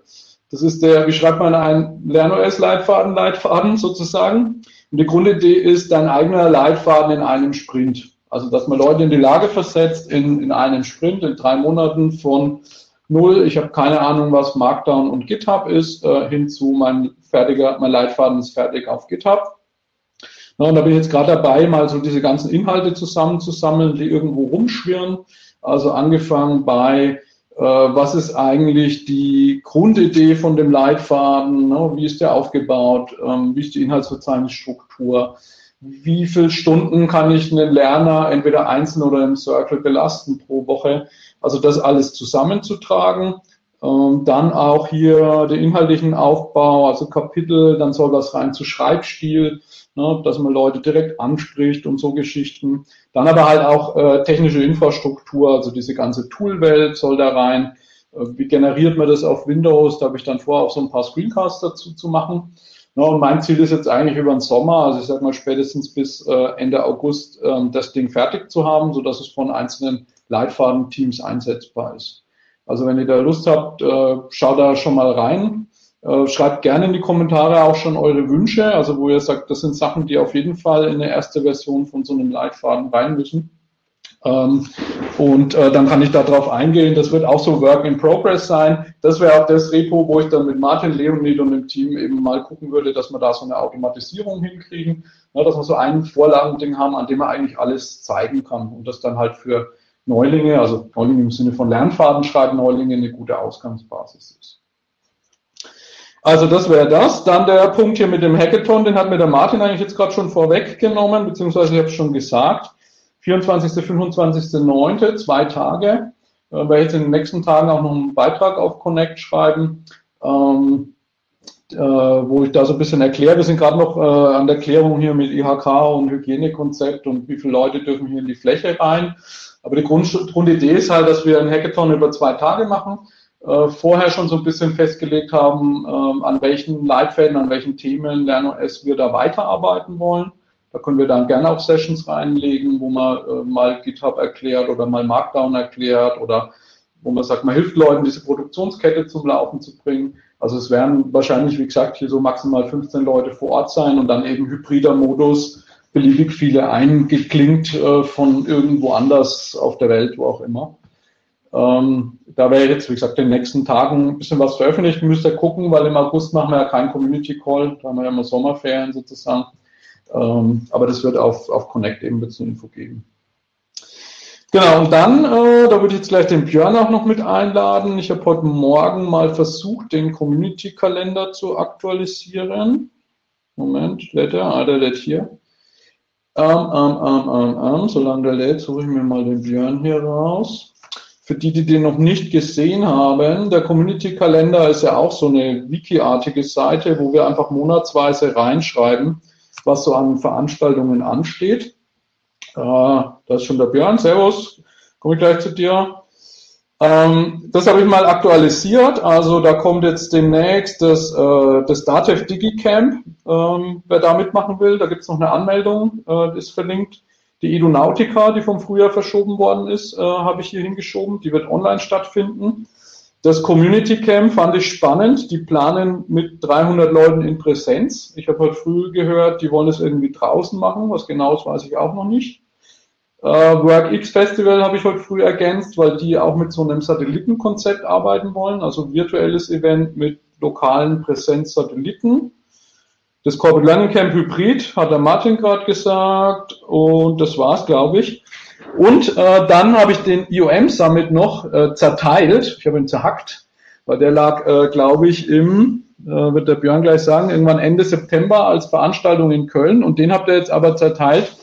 Das ist der, wie schreibt man einen LernOS-Leitfaden, Leitfaden sozusagen. Und die Grundidee ist dein eigener Leitfaden in einem Sprint. Also, dass man Leute in die Lage versetzt, in, in einem Sprint, in drei Monaten von null, ich habe keine Ahnung, was Markdown und GitHub ist, äh, hin zu mein fertiger, mein Leitfaden ist fertig auf GitHub. Na, und da bin ich jetzt gerade dabei, mal so diese ganzen Inhalte zusammenzusammeln, die irgendwo rumschwirren. Also angefangen bei was ist eigentlich die Grundidee von dem Leitfaden, ne? wie ist der aufgebaut, ähm, wie ist die Inhaltsverzeichnisstruktur, wie viele Stunden kann ich einen Lerner entweder einzeln oder im Circle belasten pro Woche. Also das alles zusammenzutragen. Ähm, dann auch hier den inhaltlichen Aufbau, also Kapitel, dann soll das rein zu Schreibstil, ne, dass man Leute direkt anspricht und so Geschichten. Dann aber halt auch äh, technische Infrastruktur, also diese ganze Toolwelt soll da rein. Äh, wie generiert man das auf Windows? Da habe ich dann vor, auch so ein paar Screencasts dazu zu machen. Ja, und mein Ziel ist jetzt eigentlich über den Sommer, also ich sag mal spätestens bis äh, Ende August, ähm, das Ding fertig zu haben, so dass es von einzelnen Leitfadenteams einsetzbar ist. Also wenn ihr da Lust habt, äh, schaut da schon mal rein. Äh, schreibt gerne in die Kommentare auch schon eure Wünsche, also wo ihr sagt, das sind Sachen, die auf jeden Fall in eine erste Version von so einem Leitfaden rein müssen. Ähm, und äh, dann kann ich darauf eingehen. Das wird auch so Work in Progress sein. Das wäre auch das Repo, wo ich dann mit Martin Leonid und dem Team eben mal gucken würde, dass wir da so eine Automatisierung hinkriegen, dass wir so ein Vorlagending haben, an dem man eigentlich alles zeigen kann und das dann halt für Neulinge, also Neulinge im Sinne von Lernfaden schreiben, Neulinge eine gute Ausgangsbasis ist. Also das wäre das. Dann der Punkt hier mit dem Hackathon, den hat mir der Martin eigentlich jetzt gerade schon vorweggenommen, beziehungsweise ich habe es schon gesagt. 24., 25., zwei Tage. Äh, werde jetzt in den nächsten Tagen auch noch einen Beitrag auf Connect schreiben, ähm, äh, wo ich da so ein bisschen erkläre. Wir sind gerade noch äh, an der Klärung hier mit IHK und Hygienekonzept und wie viele Leute dürfen hier in die Fläche rein. Aber die Grund, Grundidee ist halt, dass wir ein Hackathon über zwei Tage machen, äh, vorher schon so ein bisschen festgelegt haben, äh, an welchen Leitfäden, an welchen Themen LernOS wir da weiterarbeiten wollen. Da können wir dann gerne auch Sessions reinlegen, wo man äh, mal GitHub erklärt oder mal Markdown erklärt oder wo man sagt, man hilft Leuten, diese Produktionskette zum Laufen zu bringen. Also es werden wahrscheinlich, wie gesagt, hier so maximal 15 Leute vor Ort sein und dann eben hybrider Modus, beliebig viele eingeklinkt äh, von irgendwo anders auf der Welt, wo auch immer. Ähm, da wäre jetzt, wie gesagt, in den nächsten Tagen ein bisschen was veröffentlicht. Müsst ihr gucken, weil im August machen wir ja keinen Community Call, da haben wir ja immer Sommerferien sozusagen. Ähm, aber das wird auf, auf Connect eben jetzt eine Info geben. Genau, und dann, äh, da würde ich jetzt gleich den Björn auch noch mit einladen. Ich habe heute Morgen mal versucht, den Community-Kalender zu aktualisieren. Moment, lädt er? Ah, der lädt hier. Ähm, ähm, ähm, ähm, solange der lädt, suche ich mir mal den Björn hier raus. Für die, die den noch nicht gesehen haben, der Community-Kalender ist ja auch so eine Wiki-artige Seite, wo wir einfach monatsweise reinschreiben, was so an Veranstaltungen ansteht. Äh, da ist schon der Björn. Servus, komme ich gleich zu dir. Ähm, das habe ich mal aktualisiert. Also da kommt jetzt demnächst das, äh, das Datev DigiCamp, ähm, wer da mitmachen will. Da gibt es noch eine Anmeldung, äh, ist verlinkt. Die Edunautica, die vom Frühjahr verschoben worden ist, äh, habe ich hier hingeschoben. Die wird online stattfinden. Das Community Camp fand ich spannend. Die planen mit 300 Leuten in Präsenz. Ich habe heute früh gehört, die wollen es irgendwie draußen machen. Was genau ist, weiß ich auch noch nicht. Äh, WorkX Festival habe ich heute früh ergänzt, weil die auch mit so einem Satellitenkonzept arbeiten wollen, also virtuelles Event mit lokalen Präsenzsatelliten. Das Corporate Learning Camp Hybrid hat der Martin gerade gesagt und das war's, glaube ich. Und äh, dann habe ich den IOM Summit noch äh, zerteilt. Ich habe ihn zerhackt, weil der lag, äh, glaube ich, im, äh, wird der Björn gleich sagen, irgendwann Ende September als Veranstaltung in Köln. Und den habt ihr jetzt aber zerteilt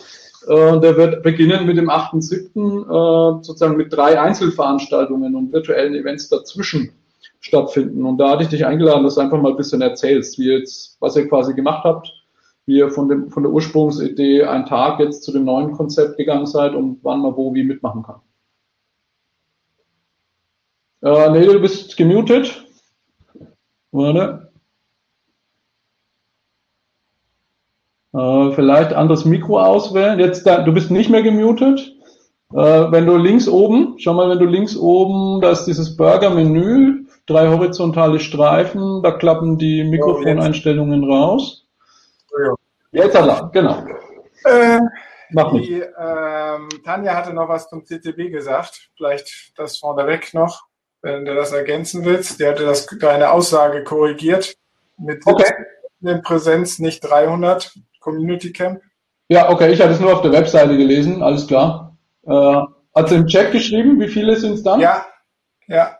der wird beginnen mit dem 8.7. Äh, sozusagen mit drei Einzelveranstaltungen und virtuellen Events dazwischen stattfinden. Und da hatte ich dich eingeladen, dass du einfach mal ein bisschen erzählst, wie jetzt, was ihr quasi gemacht habt, wie ihr von, dem, von der Ursprungsidee einen Tag jetzt zu dem neuen Konzept gegangen seid und wann man wo wie mitmachen kann. Äh, nee, du bist gemutet. Warte. Äh, vielleicht anderes Mikro auswählen. Jetzt, da, du bist nicht mehr gemutet. Äh, wenn du links oben, schau mal, wenn du links oben, da ist dieses Burger-Menü, drei horizontale Streifen, da klappen die Mikrofoneinstellungen raus. Ja. Jetzt Allah, genau. Äh, Mach die, ähm, Tanja hatte noch was zum CCB gesagt. Vielleicht das vorneweg noch, wenn du das ergänzen willst. Der hatte das, deine Aussage korrigiert. Mit okay. Präsenz nicht 300. Community Camp? Ja, okay, ich hatte es nur auf der Webseite gelesen, alles klar. Äh, hat sie im Chat geschrieben, wie viele sind es dann? Ja, ja.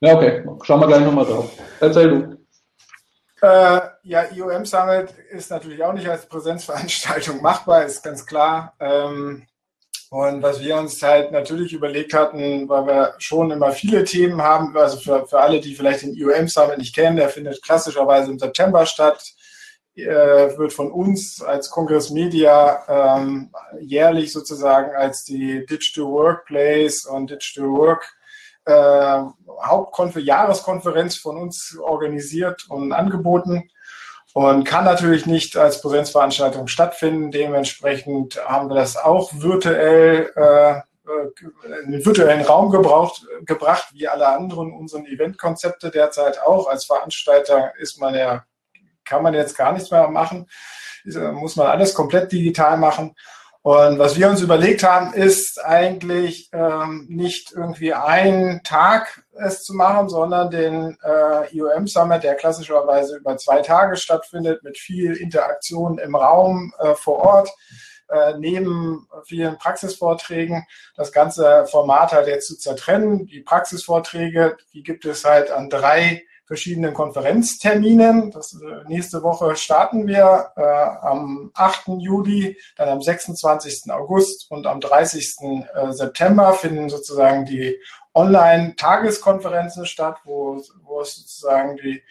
Ja, okay, schauen wir gleich nochmal drauf. Erzähl du. Äh, ja, IOM Summit ist natürlich auch nicht als Präsenzveranstaltung machbar, ist ganz klar. Ähm, und was wir uns halt natürlich überlegt hatten, weil wir schon immer viele Themen haben, also für, für alle, die vielleicht den IOM Summit nicht kennen, der findet klassischerweise im September statt wird von uns als Kongress Media ähm, jährlich sozusagen als die Digital Workplace und Digital Work äh, Hauptkonfer Jahreskonferenz von uns organisiert und angeboten und kann natürlich nicht als Präsenzveranstaltung stattfinden. Dementsprechend haben wir das auch virtuell äh, äh in den virtuellen Raum gebraucht, gebracht, wie alle anderen unseren Eventkonzepte derzeit auch. Als Veranstalter ist man ja, kann man jetzt gar nichts mehr machen, muss man alles komplett digital machen. Und was wir uns überlegt haben, ist eigentlich ähm, nicht irgendwie einen Tag es zu machen, sondern den äh, IOM Summit, der klassischerweise über zwei Tage stattfindet, mit viel Interaktion im Raum äh, vor Ort, äh, neben vielen Praxisvorträgen, das ganze Format halt jetzt zu zertrennen. Die Praxisvorträge, die gibt es halt an drei verschiedenen Konferenzterminen. Das, äh, nächste Woche starten wir äh, am 8. Juli, dann am 26. August und am 30. Äh, September finden sozusagen die Online-Tageskonferenzen statt, wo, wo es sozusagen die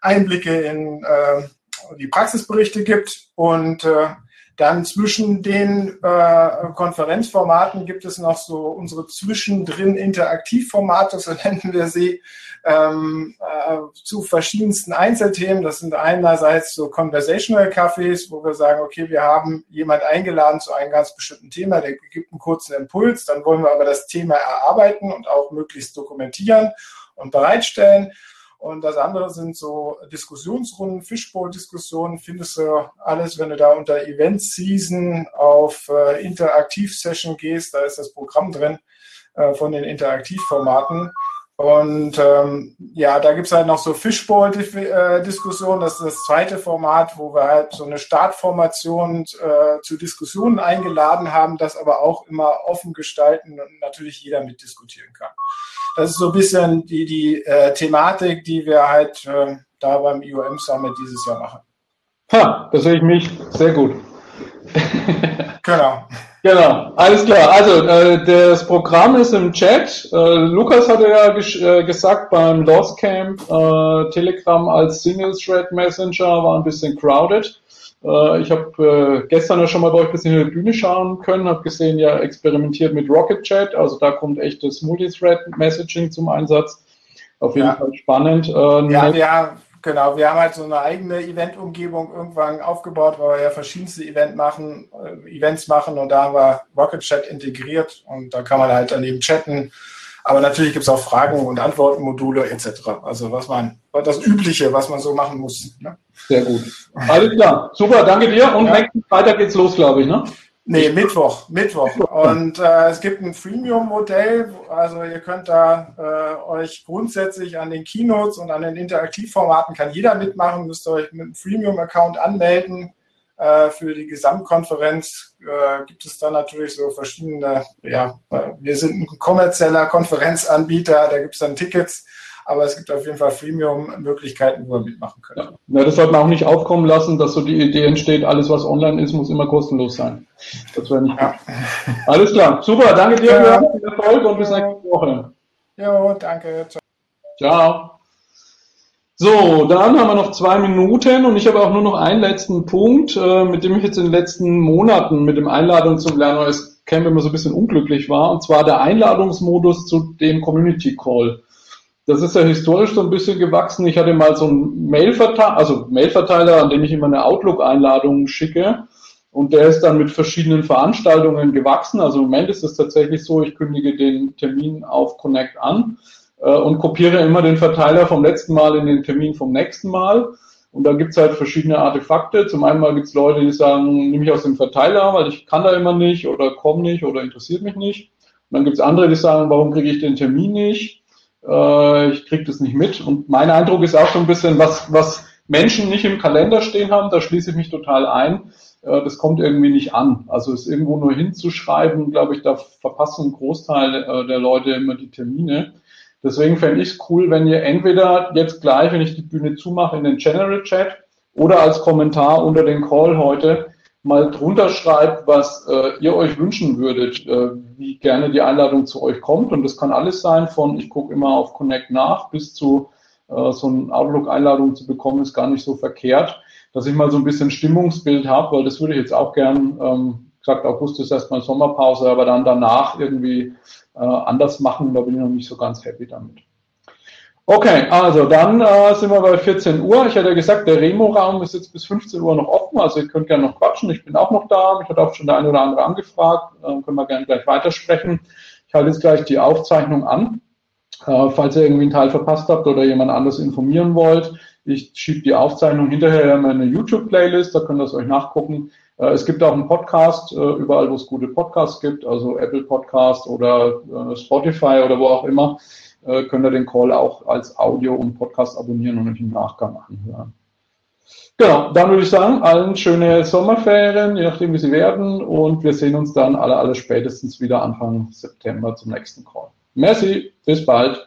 Einblicke in äh, die Praxisberichte gibt und äh, dann zwischen den äh, Konferenzformaten gibt es noch so unsere zwischendrin Interaktivformate, so [LAUGHS] nennen wir sie, ähm, äh, zu verschiedensten Einzelthemen. Das sind einerseits so Conversational Cafés, wo wir sagen, okay, wir haben jemand eingeladen zu einem ganz bestimmten Thema, der gibt einen kurzen Impuls, dann wollen wir aber das Thema erarbeiten und auch möglichst dokumentieren und bereitstellen. Und das andere sind so Diskussionsrunden, Fishbowl-Diskussionen, findest du alles, wenn du da unter Event Season auf äh, Interaktiv-Session gehst, da ist das Programm drin äh, von den Interaktivformaten. Und ähm, ja, da gibt's halt noch so Fishbowl-Diskussionen. Das ist das zweite Format, wo wir halt so eine Startformation äh, zu Diskussionen eingeladen haben, das aber auch immer offen gestalten und natürlich jeder mitdiskutieren kann. Das ist so ein bisschen die, die äh, Thematik, die wir halt äh, da beim IOM Summit dieses Jahr machen. Ha, da sehe ich mich sehr gut. genau. Genau, alles klar. Also äh, das Programm ist im Chat. Äh, Lukas hatte ja äh, gesagt beim Lost Camp, äh, Telegram als Single Thread Messenger war ein bisschen crowded. Äh, ich habe äh, gestern ja schon mal bei euch ein bisschen in die Bühne schauen können, habe gesehen, ja experimentiert mit Rocket Chat, also da kommt echt das Multithread Messaging zum Einsatz. Auf jeden ja. Fall spannend. Äh, ja, ja, Genau, wir haben halt so eine eigene Event-Umgebung irgendwann aufgebaut, weil wir ja verschiedenste Event machen, äh, Events machen und da haben wir Rocket Chat integriert und da kann man halt daneben chatten. Aber natürlich gibt es auch Fragen- und Antwortenmodule etc. Also was man, das Übliche, was man so machen muss. Ne? Sehr gut. Alles klar. Super, danke dir. Und ja. nächsten Freitag geht's los, glaube ich, ne? Nee, Mittwoch, Mittwoch. Und äh, es gibt ein Freemium-Modell, also ihr könnt da äh, euch grundsätzlich an den Keynotes und an den Interaktivformaten kann jeder mitmachen, müsst ihr euch mit einem Freemium-Account anmelden. Äh, für die Gesamtkonferenz äh, gibt es dann natürlich so verschiedene, ja, wir sind ein kommerzieller Konferenzanbieter, da gibt es dann Tickets aber es gibt auf jeden Fall Freemium-Möglichkeiten, wo wir mitmachen können. Ja. ja, das sollte man auch nicht aufkommen lassen, dass so die Idee entsteht, alles was online ist, muss immer kostenlos sein. Das wäre nicht ja. gut. Alles klar, super, danke dir ja. für den Erfolg und bis nächste Woche. Jo, danke. Ciao. Ciao. So, dann haben wir noch zwei Minuten und ich habe auch nur noch einen letzten Punkt, äh, mit dem ich jetzt in den letzten Monaten mit dem Einladung zum LernOS Camp immer so ein bisschen unglücklich war, und zwar der Einladungsmodus zu dem Community Call. Das ist ja historisch so ein bisschen gewachsen. Ich hatte mal so einen Mailverteiler, also Mailverteiler, an dem ich immer eine Outlook-Einladung schicke. Und der ist dann mit verschiedenen Veranstaltungen gewachsen. Also im Moment ist es tatsächlich so, ich kündige den Termin auf Connect an äh, und kopiere immer den Verteiler vom letzten Mal in den Termin vom nächsten Mal. Und da gibt's halt verschiedene Artefakte. Zum einen mal gibt's Leute, die sagen, nehme ich aus dem Verteiler, weil ich kann da immer nicht oder komme nicht oder interessiert mich nicht. Und dann gibt's andere, die sagen, warum kriege ich den Termin nicht? Äh, ich kriege das nicht mit. Und mein Eindruck ist auch so ein bisschen, was, was Menschen nicht im Kalender stehen haben, da schließe ich mich total ein. Äh, das kommt irgendwie nicht an. Also es irgendwo nur hinzuschreiben, glaube ich, da verpassen ein Großteil äh, der Leute immer die Termine. Deswegen fände ich es cool, wenn ihr entweder jetzt gleich, wenn ich die Bühne zumache, in den General Chat oder als Kommentar unter den Call heute mal drunter schreibt, was äh, ihr euch wünschen würdet, äh, wie gerne die Einladung zu euch kommt. Und das kann alles sein, von ich gucke immer auf Connect nach bis zu äh, so eine Outlook-Einladung zu bekommen, ist gar nicht so verkehrt. dass ich mal so ein bisschen Stimmungsbild habe, weil das würde ich jetzt auch gern, ähm, gesagt, August ist erstmal Sommerpause, aber dann danach irgendwie äh, anders machen, da bin ich noch nicht so ganz happy damit. Okay, also dann äh, sind wir bei 14 Uhr. Ich hatte gesagt, der Remo-Raum ist jetzt bis 15 Uhr noch offen, also ihr könnt gerne noch quatschen. Ich bin auch noch da. Mich hat auch schon der eine oder andere angefragt. Äh, können wir gerne gleich weitersprechen. Ich halte jetzt gleich die Aufzeichnung an. Äh, falls ihr irgendwie einen Teil verpasst habt oder jemand anders informieren wollt, ich schiebe die Aufzeichnung hinterher in meine YouTube-Playlist, da könnt ihr es euch nachgucken. Äh, es gibt auch einen Podcast, äh, überall wo es gute Podcasts gibt, also Apple Podcast oder äh, Spotify oder wo auch immer äh, könnt ihr den Call auch als Audio und Podcast abonnieren und im Nachgang anhören. Genau, dann würde ich sagen, allen schöne Sommerferien, je nachdem wie sie werden und wir sehen uns dann alle, alle spätestens wieder Anfang September zum nächsten Call. Merci, bis bald.